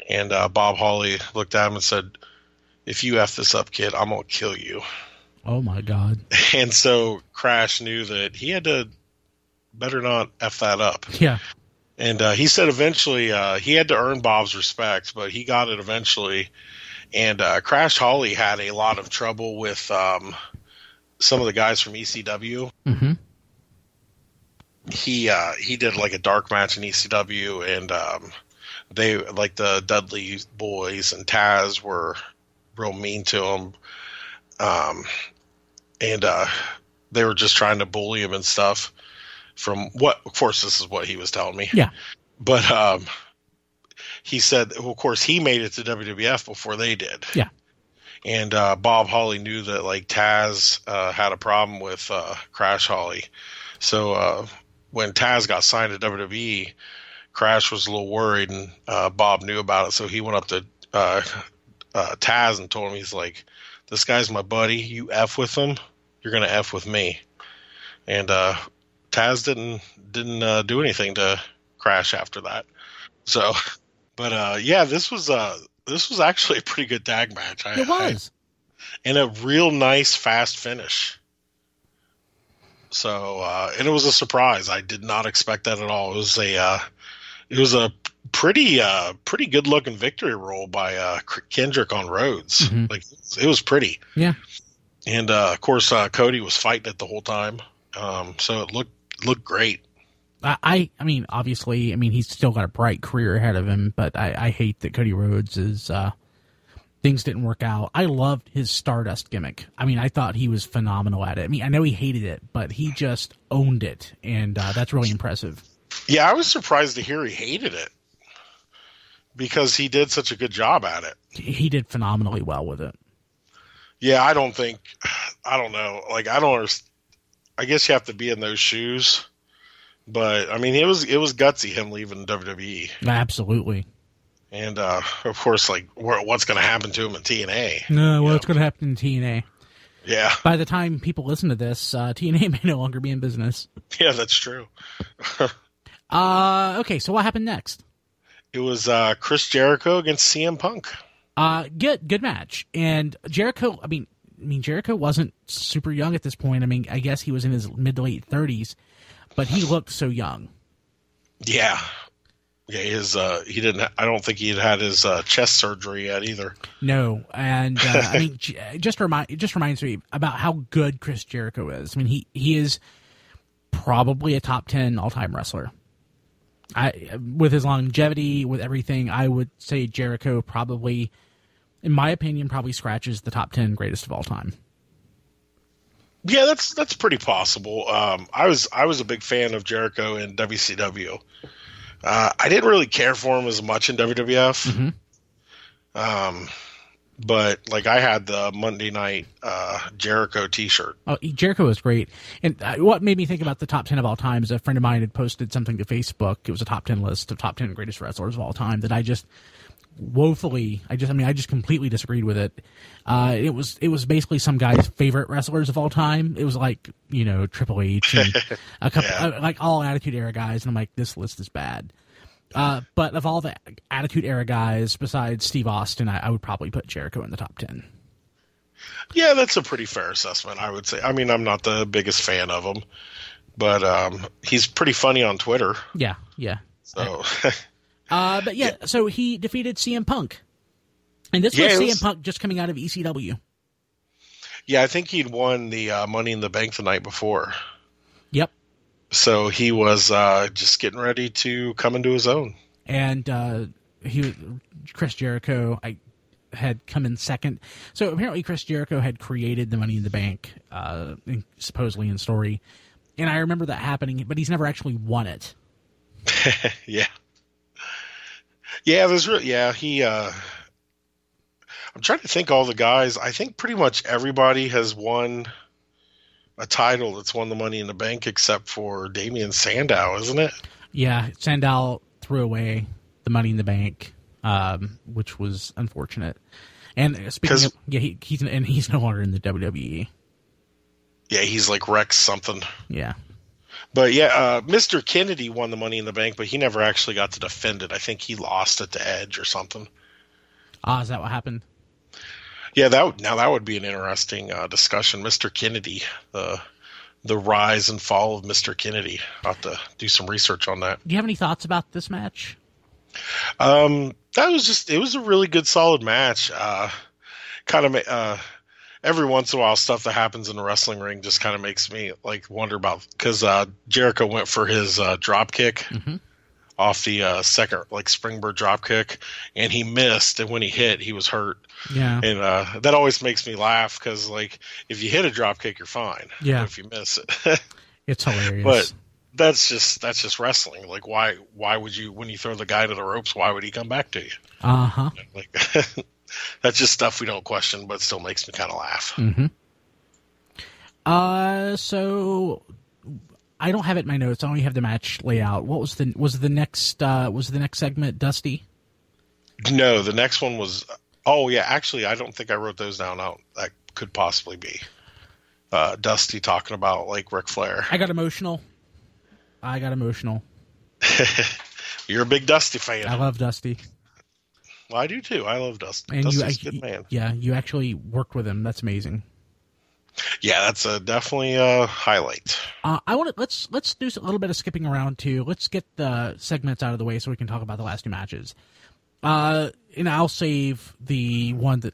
Speaker 3: and uh, bob holly looked at him and said if you f this up kid i'm gonna kill you
Speaker 2: Oh my God.
Speaker 3: and so crash knew that he had to better not f that up
Speaker 2: Yeah.
Speaker 3: and uh, he said eventually uh, he had to earn Bob's respect, but he got it eventually. And uh, Crash Holly had a lot of trouble with um, some of the guys from ECW.
Speaker 2: hmm
Speaker 3: He uh, he did like a dark match in ECW, and um, they like the Dudley boys and Taz were real mean to him. Um, and uh, they were just trying to bully him and stuff. From what, of course, this is what he was telling me.
Speaker 2: Yeah.
Speaker 3: But um, he said, well, of course, he made it to WWF before they did.
Speaker 2: Yeah.
Speaker 3: And uh, Bob Holly knew that like Taz uh, had a problem with uh, Crash Holly, so uh, when Taz got signed to WWE, Crash was a little worried, and uh, Bob knew about it, so he went up to uh, uh, Taz and told him he's like, "This guy's my buddy. You f with him, you're gonna f with me." and uh, Taz didn't didn't uh, do anything to crash after that. So, but uh, yeah, this was uh this was actually a pretty good tag match. I,
Speaker 2: It was.
Speaker 3: I, and a real nice fast finish. So, uh, and it was a surprise. I did not expect that at all. It was a uh, it was a pretty uh pretty good looking victory roll by uh Kendrick on Rhodes.
Speaker 2: Mhm.
Speaker 3: Like it was pretty.
Speaker 2: Yeah.
Speaker 3: And uh, of course, uh, Cody was fighting it the whole time, um, so it looked looked great.
Speaker 2: I, I I mean, obviously, I mean, he's still got a bright career ahead of him, but I, I hate that Cody Rhodes is uh, things didn't work out. I loved his Stardust gimmick. I mean, I thought he was phenomenal at it. I mean, I know he hated it, but he just owned it, and uh, that's really impressive.
Speaker 3: Yeah, I was surprised to hear he hated it because he did such a good job at it.
Speaker 2: He did phenomenally well with it.
Speaker 3: Yeah, I don't think, I don't know. Like, I don't. I guess you have to be in those shoes, but I mean, it was it was gutsy him leaving WWE,
Speaker 2: Absolutely.
Speaker 3: And uh, of course, like what's going to happen to him in TNA?
Speaker 2: No, what's going to happen in TNA?
Speaker 3: Yeah,
Speaker 2: By the time people listen to this, uh, TNA may no longer be in business.
Speaker 3: yeah, that's true.
Speaker 2: Uh, okay, so what happened next?
Speaker 3: It was uh, Chris Jericho against CM Punk.
Speaker 2: Uh, good, good match. And Jericho, I mean, I mean Jericho wasn't super young at this point. I mean, I guess he was in his mid to late thirties, but he looked so young.
Speaker 3: Yeah, yeah, his uh, he didn't. I don't think he had had his uh, chest surgery yet either.
Speaker 2: No, and uh, I mean, just remind it just reminds me about how good Chris Jericho is. I mean, he he is probably a top ten all time wrestler. I with his longevity, with everything, I would say Jericho probably, in my opinion, probably scratches the top ten greatest of all time.
Speaker 3: Yeah, that's that's pretty possible. Um, I was I was a big fan of Jericho in WCW. Uh, I didn't really care for him as much in WWF.
Speaker 2: Mhm.
Speaker 3: Um, but like I had the Monday night uh, Jericho T-shirt.
Speaker 2: Oh, Jericho was great. And uh, what made me think about the top 10 of all time is a friend of mine had posted something to Facebook. It was a top 10 list of top 10 greatest wrestlers of all time that I just woefully, I just, I mean, I just completely disagreed with it. Uh, it was, it was basically some guy's favorite wrestlers of all time. It was like, you know, Triple H and a couple,
Speaker 3: Yeah.
Speaker 2: uh, like all Attitude Era guys. And I'm like, this list is bad. Uh, but of all the Attitude Era guys, besides Steve Austin, I, I would probably put Jericho in the top 10.
Speaker 3: Yeah, that's a pretty fair assessment, I would say. I mean, I'm not the biggest fan of him, but um, he's pretty funny on Twitter.
Speaker 2: Yeah, yeah.
Speaker 3: So
Speaker 2: Uh, but yeah, so he defeated CM Punk, and this
Speaker 3: Yeah,
Speaker 2: was CM
Speaker 3: was-
Speaker 2: Punk just coming out of ECW.
Speaker 3: yeah, I think he'd won the uh, Money in the Bank the night before.
Speaker 2: Yep,
Speaker 3: So he was uh, just getting ready to come into his own.
Speaker 2: and uh, he Chris Jericho I had come in second. So apparently Chris Jericho had created the Money in the Bank, uh, in, supposedly in story, and I remember that happening, but he's never actually won it.
Speaker 3: yeah. Yeah, there's really yeah, he uh I'm trying to think all the guys. I think pretty much everybody has won a title that's won the money in the bank except for Damien Sandow, isn't it?
Speaker 2: Yeah, Sandow threw away the Money in the Bank, um, which was unfortunate. And speaking of, yeah, he, he's and he's no longer in the WWE.
Speaker 3: Yeah, he's like Rex something.
Speaker 2: Yeah.
Speaker 3: But yeah, uh, Mr. Kennedy won the money in the bank, but he never actually got to defend it. I think he lost it to Edge or something.
Speaker 2: Ah, is that what happened?
Speaker 3: Yeah, that would, now that would be an interesting uh, discussion. Mr. Kennedy, the the rise and fall of Mr. Kennedy. I'll have to do some research on that.
Speaker 2: Do you have any thoughts about this match?
Speaker 3: Um, that was just it was a really good, solid match. Uh, kind of uh, every once in a while, stuff that happens in the wrestling ring just kind of makes me like wonder about because uh, Jericho went for his uh, drop kick
Speaker 2: Mhm.
Speaker 3: off the uh, second like springboard drop kick, and he missed, and when he hit, he was hurt,
Speaker 2: Yeah.
Speaker 3: and uh, that always makes me laugh because like if you hit a drop kick, you're fine.
Speaker 2: Yeah.
Speaker 3: But if you miss it.
Speaker 2: It's hilarious.
Speaker 3: But that's just that's just wrestling. Like why why would you when you throw the guy to the ropes, why would he come back to you?
Speaker 2: uh huh.
Speaker 3: Like that's just stuff we don't question, but still makes me kind of laugh.
Speaker 2: Mm-hmm. Uh, so I don't have it in my notes. I only have the match layout. What was the was the next uh, was the next segment Dusty?
Speaker 3: No, the next one was. Oh yeah, actually, I don't think I wrote those down. Out that could possibly be uh, Dusty talking about like Ric Flair.
Speaker 2: I got emotional. I got emotional.
Speaker 3: You're a big Dusty fan.
Speaker 2: I love Dusty.
Speaker 3: Well, I do too. I love Dustin.
Speaker 2: And
Speaker 3: Dustin's
Speaker 2: you,
Speaker 3: good man.
Speaker 2: Yeah, you actually worked with him. That's amazing.
Speaker 3: Yeah, that's a definitely a highlight.
Speaker 2: Uh, I want to let's let's do a little bit of skipping around too. Let's get the segments out of the way so we can talk about the last two matches. Uh, and I'll save the one that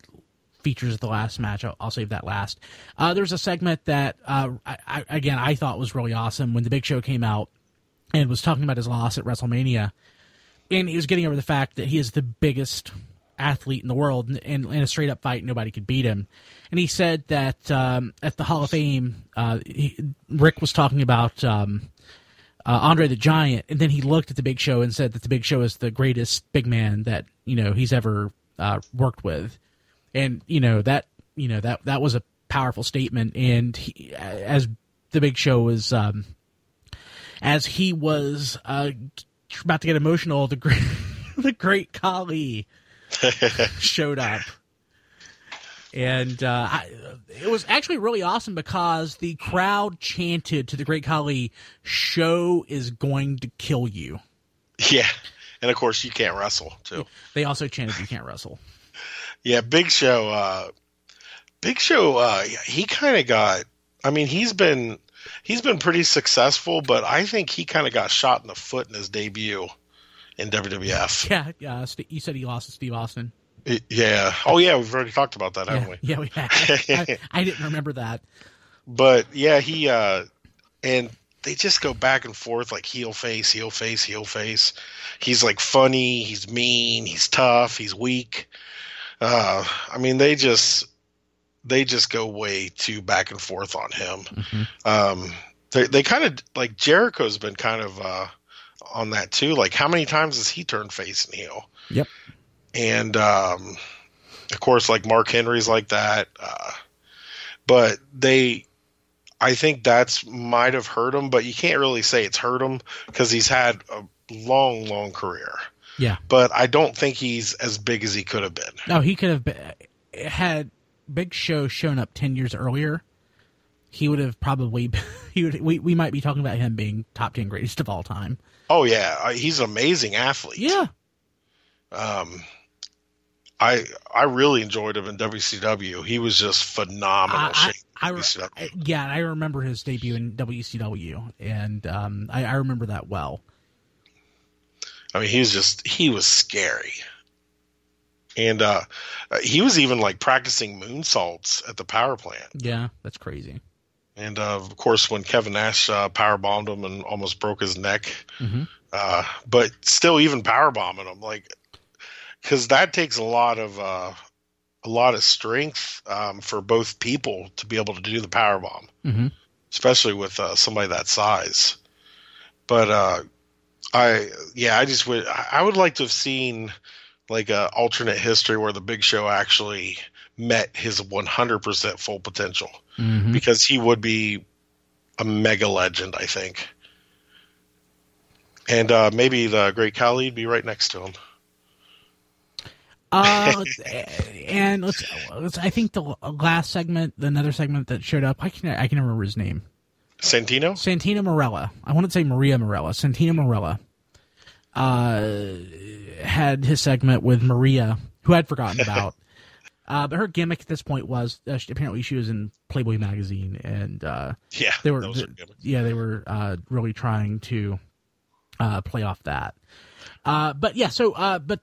Speaker 2: features the last match. I'll, I'll save that last. Uh, there's a segment that uh, I, I, again I thought was really awesome when the Big Show came out and was talking about his loss at WrestleMania and he was getting over the fact that he is the biggest athlete in the world, and in, a straight up fight, nobody could beat him. And he said that um, at the Hall of Fame, uh, he, Ric was talking about um, uh, Andre the Giant, and then he looked at the Big Show and said that the Big Show is the greatest big man that you know he's ever uh, worked with, and you know that you know that that was a powerful statement. And he, as the Big Show was. Um, as he was uh, about to get emotional, the great the great Khali showed up. And uh, I, it was actually really awesome because the crowd chanted to the Great Khali, "Show is going to kill you."
Speaker 3: Yeah, and of course you can't wrestle too.
Speaker 2: They also chanted, "You can't wrestle."
Speaker 3: yeah, Big Show. Uh, Big Show. Uh, he kind of got. I mean, he's been he's been pretty successful, but I think he kind of got shot in the foot in his debut in WWF.
Speaker 2: Yeah, yeah. You said he lost to Steve Austin.
Speaker 3: Yeah. Oh, yeah. We've already talked about that, haven't
Speaker 2: yeah,
Speaker 3: we?
Speaker 2: Yeah, we I, I, didn't remember that.
Speaker 3: But yeah, he uh, and they just go back and forth like heel face, heel face, heel face. He's like funny. He's mean. He's tough. He's weak. Uh, I mean, they just they just go way too back and forth on him. Mm-hmm. Um, they they kind of like Jericho's been kind of uh, on that too. Like how many times has he turned face and heel?
Speaker 2: Yep.
Speaker 3: And um, of course, like Mark Henry's like that. Uh, but they, I think that's might have hurt him, but you can't really say it's hurt him because he's had a long, long career.
Speaker 2: Yeah.
Speaker 3: But I don't think he's as big as he could have been.
Speaker 2: No, he could have been, had Big Show shown up ten years earlier, he would have probably he would, we we might be talking about him being top ten greatest of all time.
Speaker 3: Oh yeah, uh, he's an amazing athlete.
Speaker 2: Yeah.
Speaker 3: Um, I I really enjoyed him in WCW. He was just phenomenal.
Speaker 2: I, I, I yeah, I remember his debut in WCW, and um, I, I remember that well.
Speaker 3: I mean, he was just he was scary and uh, uh, he was even like practicing moonsaults at the power plant.
Speaker 2: Yeah, that's crazy.
Speaker 3: And uh, of course, when Kevin Nash uh, power bombed him and almost broke his neck,
Speaker 2: mm-hmm.
Speaker 3: uh, but still, even power bombing him, like, because that takes a lot of uh, a lot of strength um, for both people to be able to do the power bomb,
Speaker 2: mm-hmm.
Speaker 3: especially with uh, somebody that size. But I, yeah, I just would, I would like to have seen like a alternate history where the Big Show actually met his 100% full potential
Speaker 2: mm-hmm.
Speaker 3: because he would be a mega legend, I think. And uh, maybe the great Khali would be right next to him.
Speaker 2: Uh, and let's, let's, I think the last segment, the another segment that showed up, I can I can remember his name.
Speaker 3: Santino.
Speaker 2: Santino Marella. I want to say Maria Morella. Santino Marella uh, had his segment with Maria, who I'd forgotten about. uh, but her gimmick at this point was uh, she, apparently she was in Playboy magazine, and uh,
Speaker 3: yeah,
Speaker 2: they were yeah they were uh, really trying to uh, play off that. but yeah, so but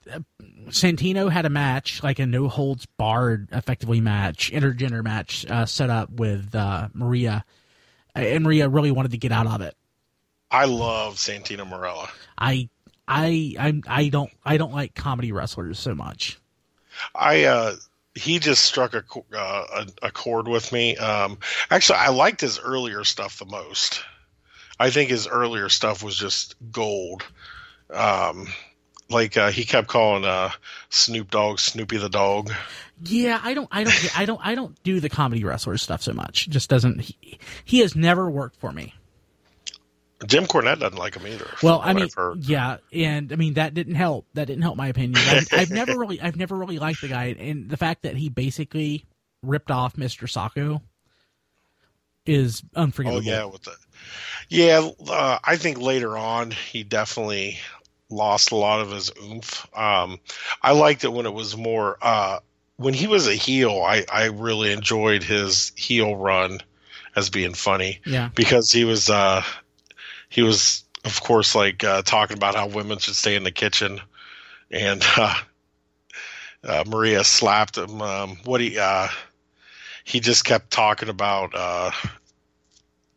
Speaker 2: Santino had a match, like a no holds barred, effectively match, intergender match set up with Maria, and Maria really wanted to get out of it.
Speaker 3: I love Santino Marella.
Speaker 2: I I I I don't I don't like comedy wrestlers so much.
Speaker 3: I uh he just struck a uh, a, a chord with me. Um actually I liked his earlier stuff the most. I think his earlier stuff was just gold. Um like uh, he kept calling uh, Snoop Dogg Snoopy the dog.
Speaker 2: Yeah, I don't, I don't, I don't, I don't do the comedy wrestler stuff so much. Just doesn't. He, he has never worked for me.
Speaker 3: Jim Cornette doesn't like him either.
Speaker 2: Well, I mean, yeah, and I mean that didn't help. That didn't help my opinion. I, have never really, I've never really liked the guy, and the fact that he basically ripped off Mr. Sacco is unforgivable.
Speaker 3: Oh yeah, with the, yeah, uh, I think later on he definitely lost a lot of his oomph. Um, I liked it when it was more. Uh, when he was a heel, I, I really enjoyed his heel run as being funny.
Speaker 2: Yeah.
Speaker 3: Because he was uh he was of course like uh, talking about how women should stay in the kitchen and uh, uh, Maria slapped him. Um, what he uh, he just kept talking about uh,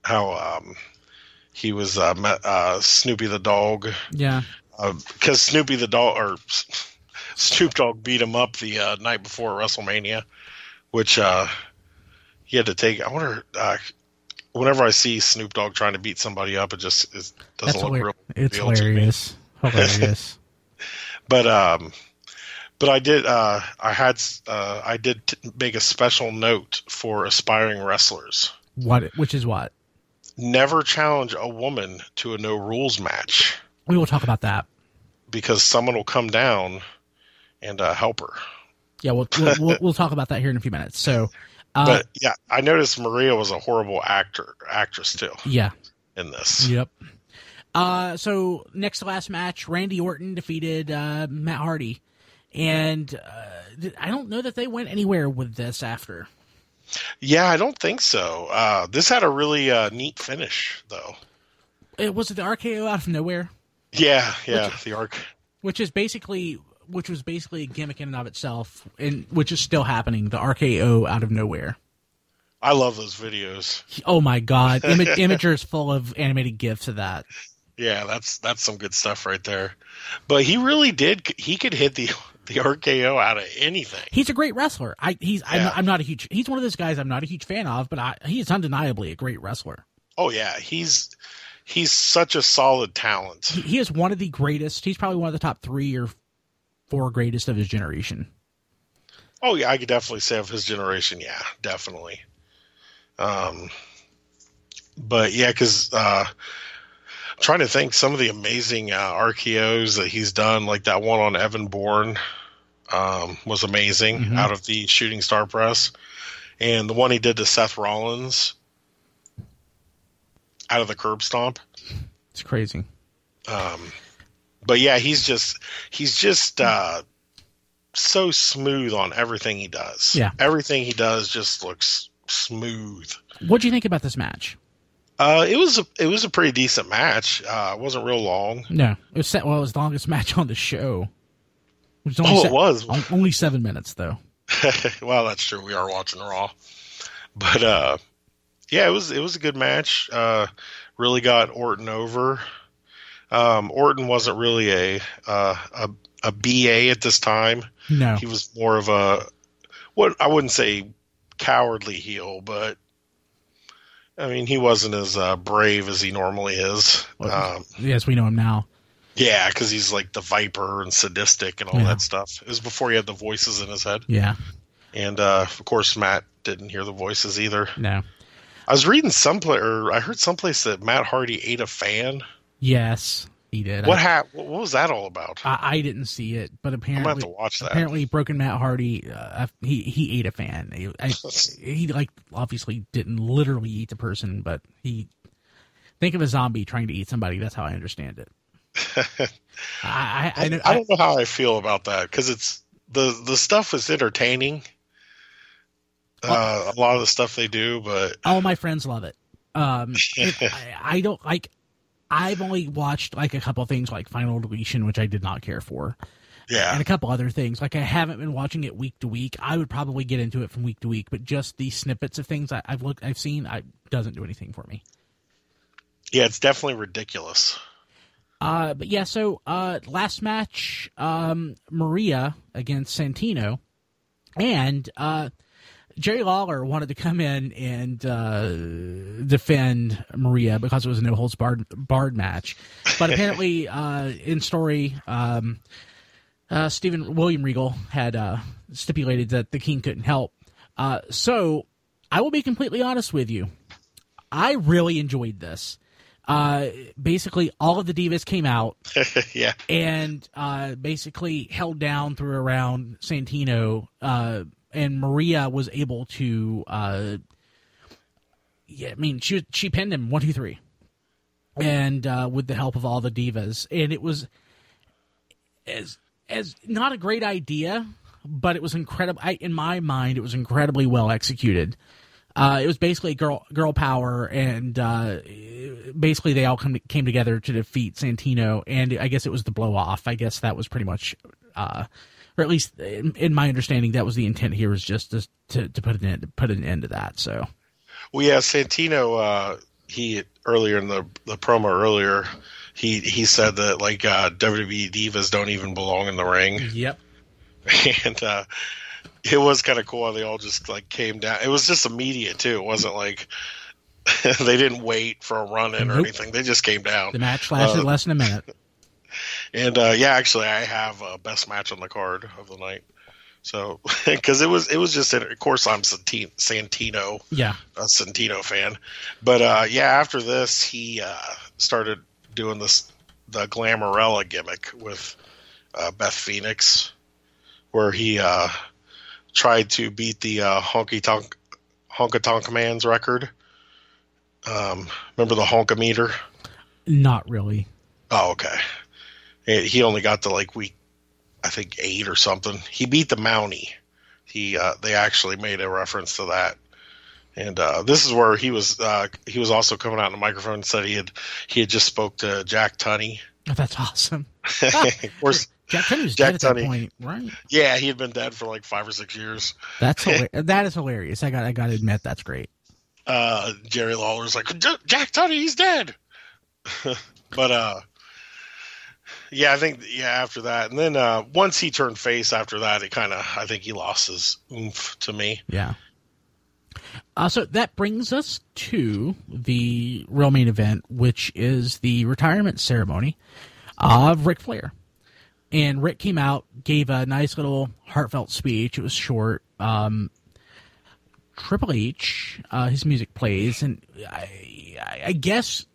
Speaker 3: how um, he was uh, met, uh, Snoopy the dog
Speaker 2: Yeah.
Speaker 3: because Snoopy the dog or Snoop Dogg beat him up the uh, night before WrestleMania, which uh, he had to take. I wonder. Whenever I see Snoop Dogg trying to beat somebody up, it just it doesn't
Speaker 2: That's
Speaker 3: look real.
Speaker 2: It's
Speaker 3: real
Speaker 2: hilarious. Hilarious.
Speaker 3: but um but i did uh i had uh i did t- make a special note for aspiring wrestlers
Speaker 2: what? Which is what?
Speaker 3: never challenge a woman to a no rules match
Speaker 2: We will talk about that.
Speaker 3: because someone will come down and uh, help her
Speaker 2: Yeah, we'll we'll, we'll, we'll talk about that here in a few minutes. So, uh,
Speaker 3: but yeah i noticed maria was a horrible actor actress too.
Speaker 2: Yeah,
Speaker 3: in this.
Speaker 2: Yep. Uh, so next to last match, Randy Orton defeated uh, Matt Hardy, and uh, I don't know that they went anywhere with this after.
Speaker 3: yeah i don't think so. Uh this had a really uh neat finish though.
Speaker 2: It was the RKO out of nowhere,
Speaker 3: yeah yeah the arc
Speaker 2: which is basically which was basically a gimmick in and of itself, and which is still happening. The RKO out of nowhere.
Speaker 3: i love those videos
Speaker 2: Oh my god, Ima- Imgur is full of animated gifs of that.
Speaker 3: Yeah, that's that's some good stuff right there. But he really did. He could hit the the RKO out of anything.
Speaker 2: He's a great wrestler. I he's I'm, not, I'm not a huge. He's one of those guys I'm not a huge fan of, but I, he is undeniably a great wrestler.
Speaker 3: Oh yeah, he's he's such a solid talent.
Speaker 2: He, he is one of the greatest. He's probably one of the top three or four greatest of his generation.
Speaker 3: Oh yeah, I could definitely say of his generation. Yeah, definitely. Um, but yeah, because uh, I'm trying to think some of the amazing uh, RKO's that he's done, like that one on Evan Bourne, um, was amazing
Speaker 2: Mhm.
Speaker 3: out of the Shooting Star Press, and the one he did to Seth Rollins out of the curb stomp.
Speaker 2: It's crazy.
Speaker 3: Um, but yeah, he's just he's just uh, so smooth on everything he does.
Speaker 2: Yeah.
Speaker 3: everything he does just looks smooth.
Speaker 2: What do you think about this match?
Speaker 3: Uh, it was a it was a pretty decent match. Uh, it wasn't real long.
Speaker 2: No, it was set. Well, it was the longest match on the show. It was only
Speaker 3: Oh,
Speaker 2: se-
Speaker 3: it was.
Speaker 2: only seven minutes though.
Speaker 3: well, that's true. We are watching Raw, but uh, yeah, it was it was a good match. Uh, really got Orton over. Um, Orton wasn't really a uh, a a BA at this time.
Speaker 2: No,
Speaker 3: he was more of a what I wouldn't say cowardly heel, but I mean he wasn't as uh, brave as he normally is.
Speaker 2: Well,
Speaker 3: Um,
Speaker 2: yes, we know him now.
Speaker 3: yeah, because he's like the viper and sadistic and all
Speaker 2: Yeah.
Speaker 3: that stuff. It was before he had the voices in his head,
Speaker 2: Yeah,
Speaker 3: and uh, of course Matt didn't hear the voices either.
Speaker 2: no,
Speaker 3: I was reading someplace, or I heard someplace that Matt Hardy ate a fan.
Speaker 2: Yes, he did.
Speaker 3: What
Speaker 2: I,
Speaker 3: hap- What was that all about?
Speaker 2: I, I didn't see it, but
Speaker 3: I'm
Speaker 2: apparently,
Speaker 3: to watch that.
Speaker 2: apparently, Broken Matt Hardy, uh, he he ate a fan. He, I, he like obviously didn't literally eat the person, but he think of a zombie trying to eat somebody. That's how I understand it. I I, I,
Speaker 3: I don't know how I feel about that because it's the the stuff is entertaining. Uh, a lot of the stuff they do, but
Speaker 2: all my friends love it. Um, it- I, I don't like. I've only watched like a couple things like Final Deletion, which I did not care for,
Speaker 3: yeah,
Speaker 2: and a couple other things. Like I haven't been watching it week to week. I would probably get into it from week to week, but just these snippets of things I, I've looked, I've seen, I doesn't do anything for me.
Speaker 3: yeah, it's definitely ridiculous.
Speaker 2: Uh, but yeah, so uh, last match, um, Maria against Santino, and uh, Jerry Lawler wanted to come in and uh, defend Maria because it was a no holds barred, barred match, but apparently, uh, in story, um, uh, Steven William Regal had uh, stipulated that the King couldn't help. Uh, so I will be completely honest with you. I really enjoyed this. Uh, basically, all of the divas came out
Speaker 3: yeah,
Speaker 2: and uh, basically held down through around Santino, uh, and Maria was able to uh, yeah, I mean, she she pinned him one, two, three, and uh, with the help of all the divas, and it was as as not a great idea, but it was incredible. I, in my mind, it was incredibly well executed. Uh, it was basically girl girl power, and uh, basically they all come came together to defeat Santino. And I guess it was the blow off. I guess that was pretty much, uh, or at least in, in, my understanding, that was the intent here was just to to, to put an end, put an end to that. So,
Speaker 3: well, yeah, Santino. Uh, he earlier in the the promo earlier, he he said that like uh, WWE divas don't even belong in the ring.
Speaker 2: Yep.
Speaker 3: And uh, it was kind of cool how they all just like came down. It was just immediate too. It wasn't like they didn't wait for a run in nope. or anything. They just came down.
Speaker 2: The match lasted uh, less than a minute.
Speaker 3: And uh, yeah, actually, I have a best match on the card of the night. So, because it was it was just of course I'm Santino,
Speaker 2: yeah,
Speaker 3: a Santino fan, but uh, yeah, after this he uh, started doing this the Glamorella gimmick with uh, Beth Phoenix, where he uh, tried to beat the uh, Honky Tonk Honka Tonk Man's record. Um, remember the Honka meter?
Speaker 2: Not really.
Speaker 3: Oh, okay. He only got to like week, I think eight or something. He beat the Mountie. He uh, they actually made a reference to that, and uh, this is where he was. Uh, he was also coming out in the microphone and said he had he had just spoke to Jack Tunney.
Speaker 2: Oh, that's awesome.
Speaker 3: of course,
Speaker 2: Jack Tunney was Jack dead at Tunney. that point, right?
Speaker 3: Yeah, he had been dead for like five or six years.
Speaker 2: That's that is hilarious. I got I got to admit that's great.
Speaker 3: Uh, Jerry Lawler's like Jack Tunney, he's dead. but uh, yeah, I think yeah after that, and then uh, once he turned face after that, it kind of I think he lost his oomph to me.
Speaker 2: Yeah. Uh, so that brings us to the real main event, which is the retirement ceremony of Ric Flair and Ric came out, gave a nice little heartfelt speech. It was short. Um, Triple H, uh, his music plays, and I, I guess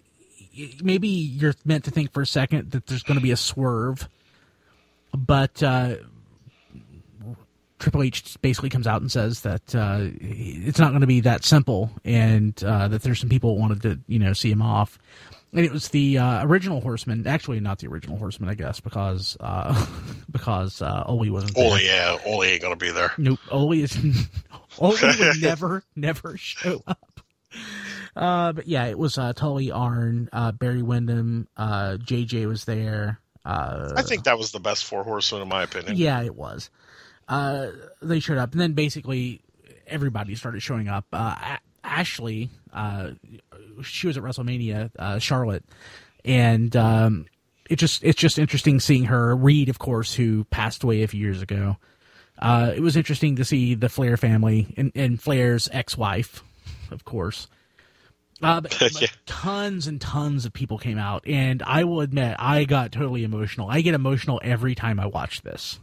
Speaker 2: maybe you're meant to think for a second that there's going to be a swerve, but uh, Triple H basically comes out and says that uh, it's not going to be that simple, and uh, that there's some people who wanted to, you know, see him off and it was the uh, original Horseman. Actually, not the original Horseman, I guess, because uh, because uh, Ole wasn't.
Speaker 3: Ole, there. yeah, Ole ain't gonna be there.
Speaker 2: Nope, Ole is. Ole would never, never show up. Uh, but yeah, it was uh, Tully Arn, uh, Barry Windham, uh, JJ was there. Uh,
Speaker 3: I think that was the best four horsemen in my opinion.
Speaker 2: Yeah, it was. Uh, they showed up, and then basically everybody started showing up. Uh, Ashley, uh, she was at WrestleMania, uh, Charlotte, and um, it just it's just interesting seeing her. Reid, of course, who passed away a few years ago. Uh, it was interesting to see the Flair family and, and Flair's ex-wife, of course. Uh, but, but tons and tons of people came out, and I will admit I got totally emotional. I get emotional every time I watch this.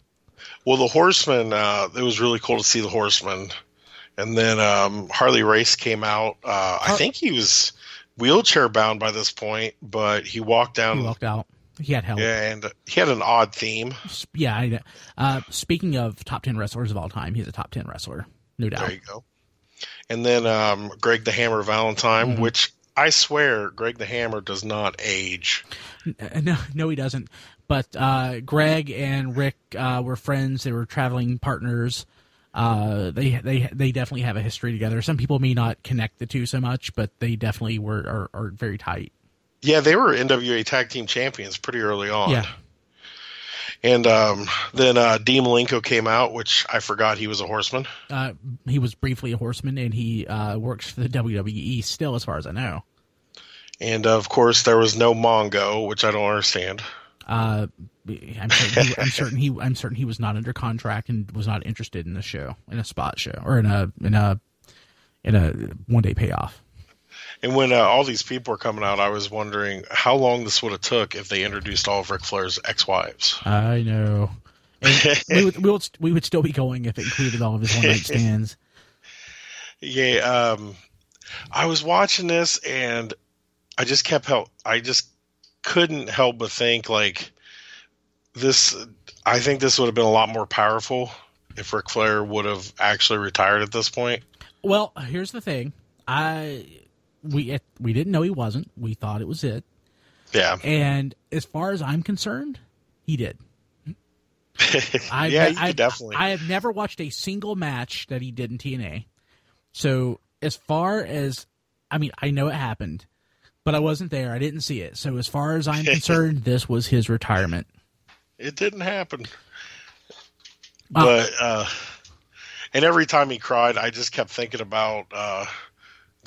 Speaker 3: Well, the Horsemen, uh, it was really cool to see the Horsemen and then um, Harley Race came out. Uh, I think he was wheelchair bound by this point, but he walked down.
Speaker 2: He walked out. He had help.
Speaker 3: Yeah, and he had an odd theme.
Speaker 2: Yeah. I, uh, speaking of top ten wrestlers of all time, he's a top ten wrestler, no doubt.
Speaker 3: There you go. And then um, Greg the Hammer Valentine, mm-hmm. which I swear Greg the Hammer does not age.
Speaker 2: No, no, he doesn't. But uh, Greg and Ric uh, were friends. They were traveling partners. Uh, they they they definitely have a history together. Some people may not connect the two so much, but they definitely were are, are very tight.
Speaker 3: Yeah, they were NWA Tag Team Champions pretty early on.
Speaker 2: Yeah.
Speaker 3: And um, then uh, Dean Malenko came out, which I forgot he was a horseman.
Speaker 2: Uh, he was briefly a horseman, and he uh, works for the WWE still, as far as I know.
Speaker 3: And of course, there was no Mongo, which I don't understand.
Speaker 2: Uh, I'm certain, he, I'm certain he I'm certain he was not under contract and was not interested in the show, in a spot show, or in a in a in a one day payoff.
Speaker 3: And when uh, all these people were coming out, I was wondering how long this would have took if they introduced all of Ric Flair's ex-wives.
Speaker 2: I know. we, would, we, would, we would still be going if it included all of his one night stands.
Speaker 3: Yeah, um, I was watching this and I just kept help. I just couldn't help but think like this. I think this would have been a lot more powerful if Ric Flair would have actually retired at this point.
Speaker 2: Well, here's the thing. I we it, we didn't know he wasn't. We thought it was it.
Speaker 3: Yeah.
Speaker 2: And as far as I'm concerned, he did. I,
Speaker 3: yeah, you
Speaker 2: I,
Speaker 3: definitely.
Speaker 2: I have never watched a single match that he did in TNA. So as far as I mean, I know it happened, but I wasn't there. I didn't see it. So as far as I'm concerned, this was his retirement.
Speaker 3: it didn't happen. But uh, and every time he cried, I just kept thinking about uh,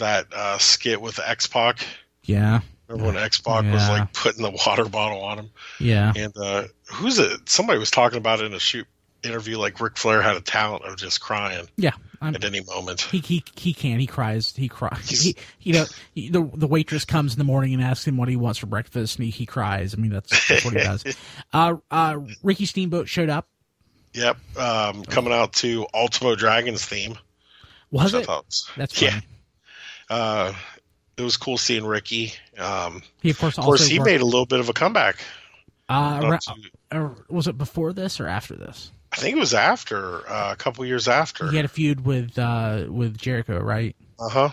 Speaker 3: that uh, skit with X Pac.
Speaker 2: Yeah,
Speaker 3: Remember when X Pac was like putting the water bottle on him?
Speaker 2: yeah,
Speaker 3: And uh, who's it? Somebody was talking about it in a shoot interview, like Ric Flair had a talent of just crying
Speaker 2: yeah. I'm,
Speaker 3: at any moment.
Speaker 2: he he he can. He cries. He cries. He, you know, he, the the waitress comes in the morning and asks him what he wants for breakfast, and he, he cries. I mean, that's, that's what he does. Uh, uh, Ricky Steamboat showed up.
Speaker 3: Yep, um, coming out to Ultimo Dragon's theme.
Speaker 2: Was it?
Speaker 3: was-
Speaker 2: That's
Speaker 3: yeah. Uh, it was cool seeing Ricky. Um,
Speaker 2: He of course
Speaker 3: of course, he
Speaker 2: worked-
Speaker 3: made a little bit of a comeback.
Speaker 2: uh, ra- uh, was it before this or after this?
Speaker 3: I think it was after uh, a couple years after.
Speaker 2: He had a feud with uh, with Jericho, right?
Speaker 3: Uh huh.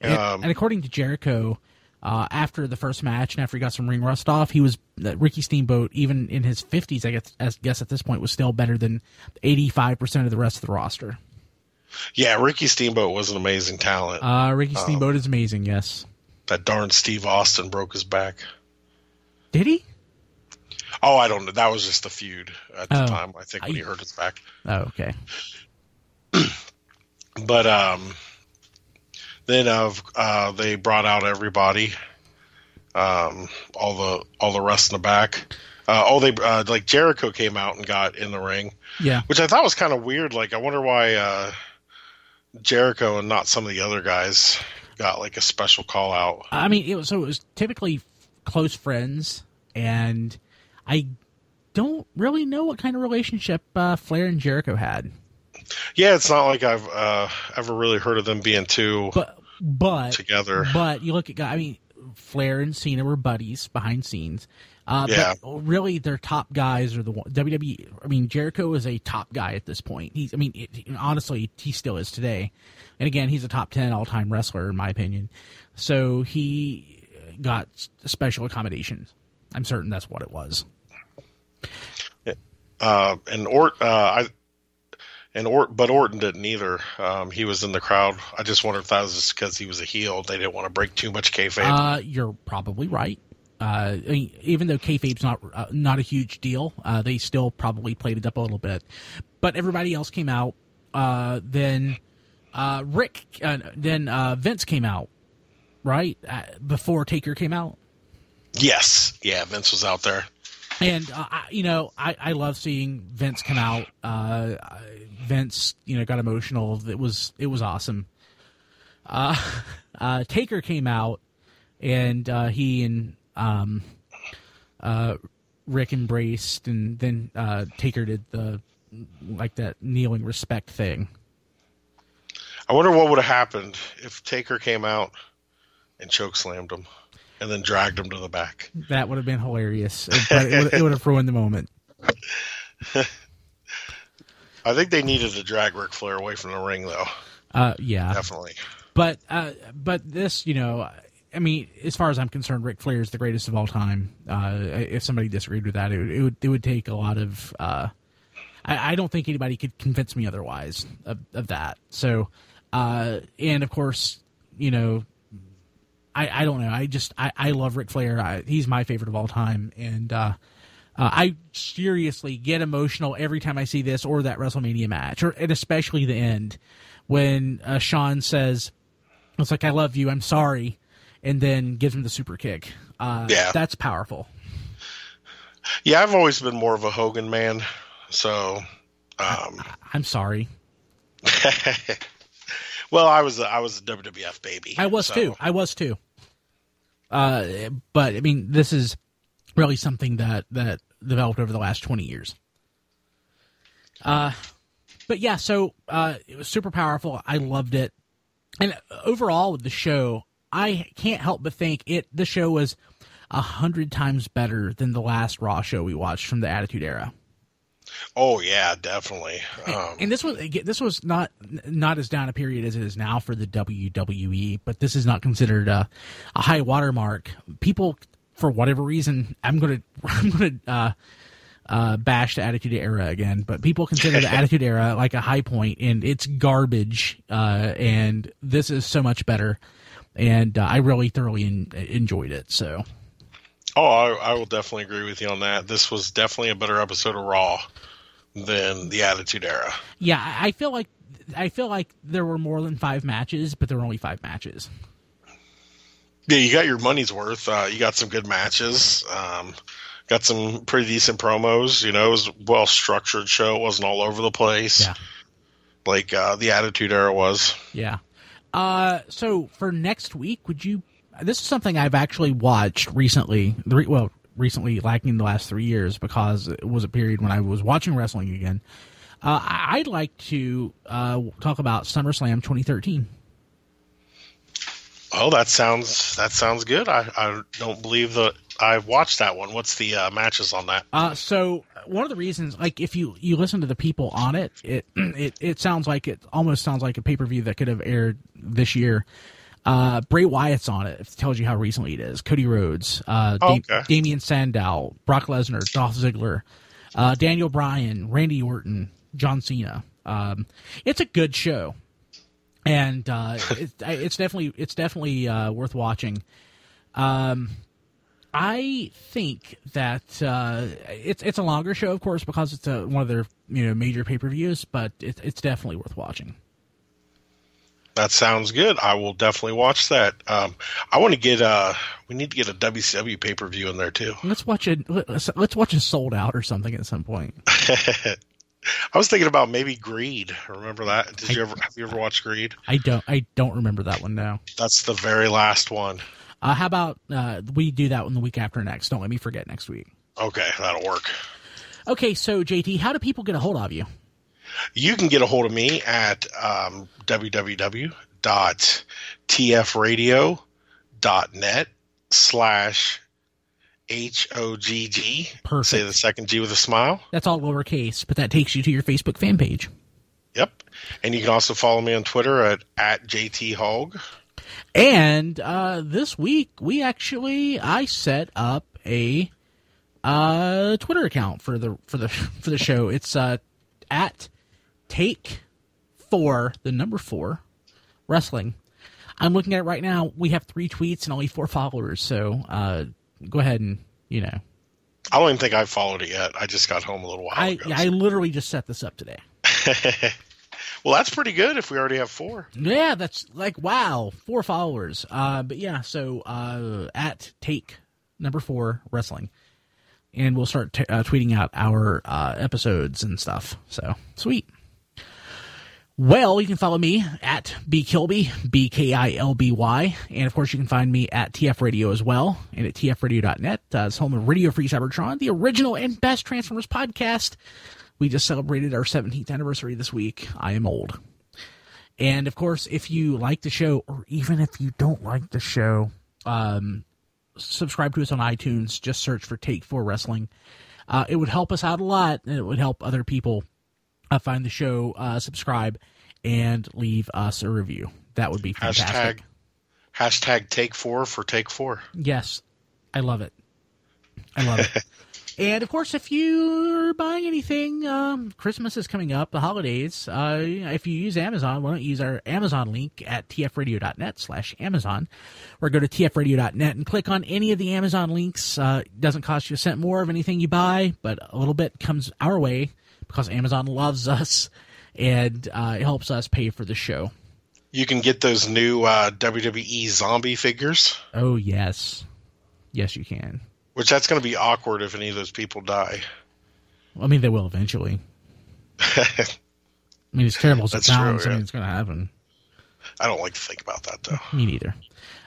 Speaker 2: And,
Speaker 3: Um,
Speaker 2: and according to Jericho, uh, after the first match and after he got some ring rust off, he was uh, Ricky Steamboat, even in his fifties, I guess, I guess at this point, was still better than eighty five percent of the rest of the roster.
Speaker 3: Yeah, Ricky Steamboat was an amazing talent.
Speaker 2: Uh. Ricky Steamboat is amazing. Yes,
Speaker 3: that darn Steve Austin broke his back.
Speaker 2: did he?
Speaker 3: Oh, I don't know. That was just a feud at the
Speaker 2: Oh.
Speaker 3: time. I think when
Speaker 2: I-
Speaker 3: he hurt his back.
Speaker 2: Oh, okay.
Speaker 3: But um, then of uh, they brought out everybody, um, all the all the rest in the back. Uh, oh, they uh, like Jericho came out and got in the ring,
Speaker 2: Yeah,
Speaker 3: which I thought was kind of weird. Like, I wonder why uh, Jericho and not some of the other guys got like a special call out.
Speaker 2: I mean, it was so it was typically close friends, and I don't really know what kind of relationship uh, Flair and Jericho had,
Speaker 3: Yeah, it's not like I've uh, ever really heard of them being two
Speaker 2: but but
Speaker 3: together.
Speaker 2: But you look at. I mean, Flair and Cena were buddies behind scenes. Uh,
Speaker 3: Yeah.
Speaker 2: But really, their top guys are the. WWE. I mean, Jericho is a top guy at this point. He's. I mean, it, honestly, he still is today. And again, he's a top ten all time wrestler in my opinion. So he got special accommodations. I'm certain that's what it was.
Speaker 3: uh, and Ort, uh, I, and Ort, but Orton didn't either. Um, he was in the crowd. I just wonder if that was just because he was a heel. They didn't want to break too much kayfabe.
Speaker 2: Uh, you're probably right. Uh, even though kayfabe's not uh, not a huge deal, uh, they still probably played it up a little bit. But everybody else came out. Uh, then uh, Ric, uh, then uh, Vince came out, right uh, before Taker came out.
Speaker 3: yes, yeah, Vince was out there.
Speaker 2: And uh, I, you know, I, I love seeing Vince come out. Uh, Vince, you know, got emotional. It was it was awesome. Uh, uh, Taker came out, and uh, he and um, uh, Ric embraced, and then uh, Taker did the like that kneeling respect thing.
Speaker 3: I wonder what would have happened if Taker came out and choke slammed him, and then dragged him to the back.
Speaker 2: That would have been hilarious, but it would, it would have ruined the moment.
Speaker 3: I think they needed to drag Ric Flair away from the ring, though.
Speaker 2: Uh, yeah,
Speaker 3: Definitely.
Speaker 2: But uh, but this, you know, I mean, as far as I'm concerned, Ric Flair is the greatest of all time. Uh, if somebody disagreed with that, it would it would, it would take a lot of. Uh, I, I don't think anybody could convince me otherwise of, of that. So, uh, and of course, you know, I, I don't know. I just I, I love Ric Flair. I, he's my favorite of all time, and uh, uh, I seriously get emotional every time I see this or that WrestleMania match, or and especially the end when uh, Shawn says, "It's like I love you, I'm sorry," and then gives him the super kick. Uh,
Speaker 3: Yeah.
Speaker 2: that's powerful.
Speaker 3: Yeah, I've always been more of a Hogan man, so. Um,
Speaker 2: I'm sorry.
Speaker 3: well, I was a, I was a WWF baby.
Speaker 2: I was
Speaker 3: so-
Speaker 2: too. I was too. Uh, but I mean, this is really something that that developed over the last twenty years. Uh, but yeah, so uh, it was super powerful. I loved it, and overall with the show, I can't help but think it. The show was a hundred times better than the last Raw show we watched from the Attitude Era.
Speaker 3: Oh yeah, definitely. Um,
Speaker 2: and this was this was not not as down a period as it is now for the WWE, but this is not considered a, a high watermark. People, for whatever reason, I'm gonna I'm gonna uh, uh, bash the Attitude Era again, but people consider the Attitude Era like a high point, and it's garbage. Uh, and this is so much better, and uh, I really thoroughly in, enjoyed it. So.
Speaker 3: Oh, I, I will definitely agree with you on that. This was definitely a better episode of Raw than the Attitude Era.
Speaker 2: Yeah, I feel like I feel like there were more than five matches, but there were only five matches.
Speaker 3: Yeah, you got your money's worth. Uh, you got some good matches. Um, got some pretty decent promos. You know, it was a well structured show. It wasn't all over the place.
Speaker 2: Yeah.
Speaker 3: Like uh, the Attitude Era was.
Speaker 2: Yeah. Uh, so for next week, would you? This is something I've actually watched recently. Well, recently lacking the last three years because it was a period when I was watching wrestling again. Uh, I'd like to uh, talk about SummerSlam 2013.
Speaker 3: Oh, that sounds that sounds good. I, I don't believe that I've watched that one. What's the uh, matches on that?
Speaker 2: Uh, so one of the reasons, like if you you listen to the people on it, it it it sounds like it almost sounds like a pay per view that could have aired this year. Uh, Bray Wyatt's on it. It tells you how recently it is. Cody Rhodes, uh,
Speaker 3: oh, okay.
Speaker 2: Damien Sandow, Brock Lesnar, Dolph Ziggler, uh, Daniel Bryan, Randy Orton, John Cena. Um, it's a good show, and uh, it, it's definitely it's definitely uh, worth watching. Um, I think that uh, it's it's a longer show, of course, because it's a, one of their you know major pay per views, but it, it's definitely worth watching.
Speaker 3: That sounds good. I will definitely watch that. Um, I want to get uh we need to get a WCW pay per view in there too.
Speaker 2: Let's watch it. Let's, let's watch a Souled Out or something at some point.
Speaker 3: I was thinking about maybe Greed. Remember that? Did I, you ever have you ever watched Greed?
Speaker 2: I don't. I don't remember that one now.
Speaker 3: That's the very last one.
Speaker 2: Uh, how about uh, we do that one the week after next? Don't let me forget next week.
Speaker 3: Okay, that'll work.
Speaker 2: Okay, so JT, how do people get a hold of you?
Speaker 3: You can get a hold of me at um, www.tfradio.net slash H O G G.
Speaker 2: Perfect.
Speaker 3: Say the second G with a smile.
Speaker 2: That's all lowercase, but that takes you to your Facebook fan page.
Speaker 3: Yep. And you can also follow me on Twitter at, at JT Hogg.
Speaker 2: And uh, this week, we actually, I set up a uh, Twitter account for the for the for the show. It's uh, at take four, the number four, wrestling. I'm looking at it right now. We have three tweets and only four followers. So uh, go ahead and you know.
Speaker 3: I don't even think I've followed it yet. I just got home a little while
Speaker 2: I,
Speaker 3: ago.
Speaker 2: I literally just set this up today.
Speaker 3: well, that's pretty good if we already have four.
Speaker 2: Yeah, that's like wow, four followers. Uh, but yeah, so uh, at take number four wrestling, and we'll start t- uh, tweeting out our uh, episodes and stuff. So sweet. Well, you can follow me at bkilby, B K I L B Y, and of course you can find me at TF Radio as well, and at tfradio.net. Uh, it's home of Radio Free Cybertron, the original and best Transformers podcast. We just celebrated our 17th anniversary this week. I am old. And of course, if you like the show, or even if you don't like the show, um, subscribe to us on iTunes. Just search for Take Four Wrestling. Uh, it would help us out a lot, and it would help other people uh, find the show, uh, subscribe, and leave us a review. That would be fantastic.
Speaker 3: Hashtag, hashtag Take Four for Take Four.
Speaker 2: Yes, I love it. I love it. And of course, if you're buying anything, um, Christmas is coming up, the holidays. Uh, if you use Amazon, why don't you use our Amazon link at tfradio.net slash Amazon, or go to tfradio.net and click on any of the Amazon links. Uh, it doesn't cost you a cent more of anything you buy, but a little bit comes our way because Amazon loves us and uh, it helps us pay for the show.
Speaker 3: You can get those new uh, WWE zombie figures.
Speaker 2: Oh yes, yes you can.
Speaker 3: Which that's going to be awkward if any of those people die.
Speaker 2: I mean, they will eventually. I mean, it's terrible as it sounds. True, yeah. I mean, it's going to happen.
Speaker 3: I don't like to think about that, though.
Speaker 2: Me neither.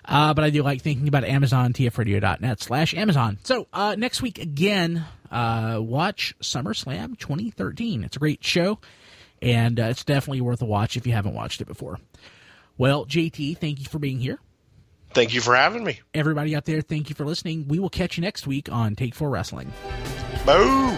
Speaker 2: Uh, but I do like thinking about Amazon, tfradio.net slash Amazon. So uh, next week, again, uh, watch SummerSlam 2013. It's a great show, and uh, it's definitely worth a watch if you haven't watched it before. Well, JT, thank you for being here.
Speaker 3: Thank you for having me.
Speaker 2: Everybody out there, thank you for listening. We will catch you next week on Take Four Wrestling.
Speaker 3: Boom!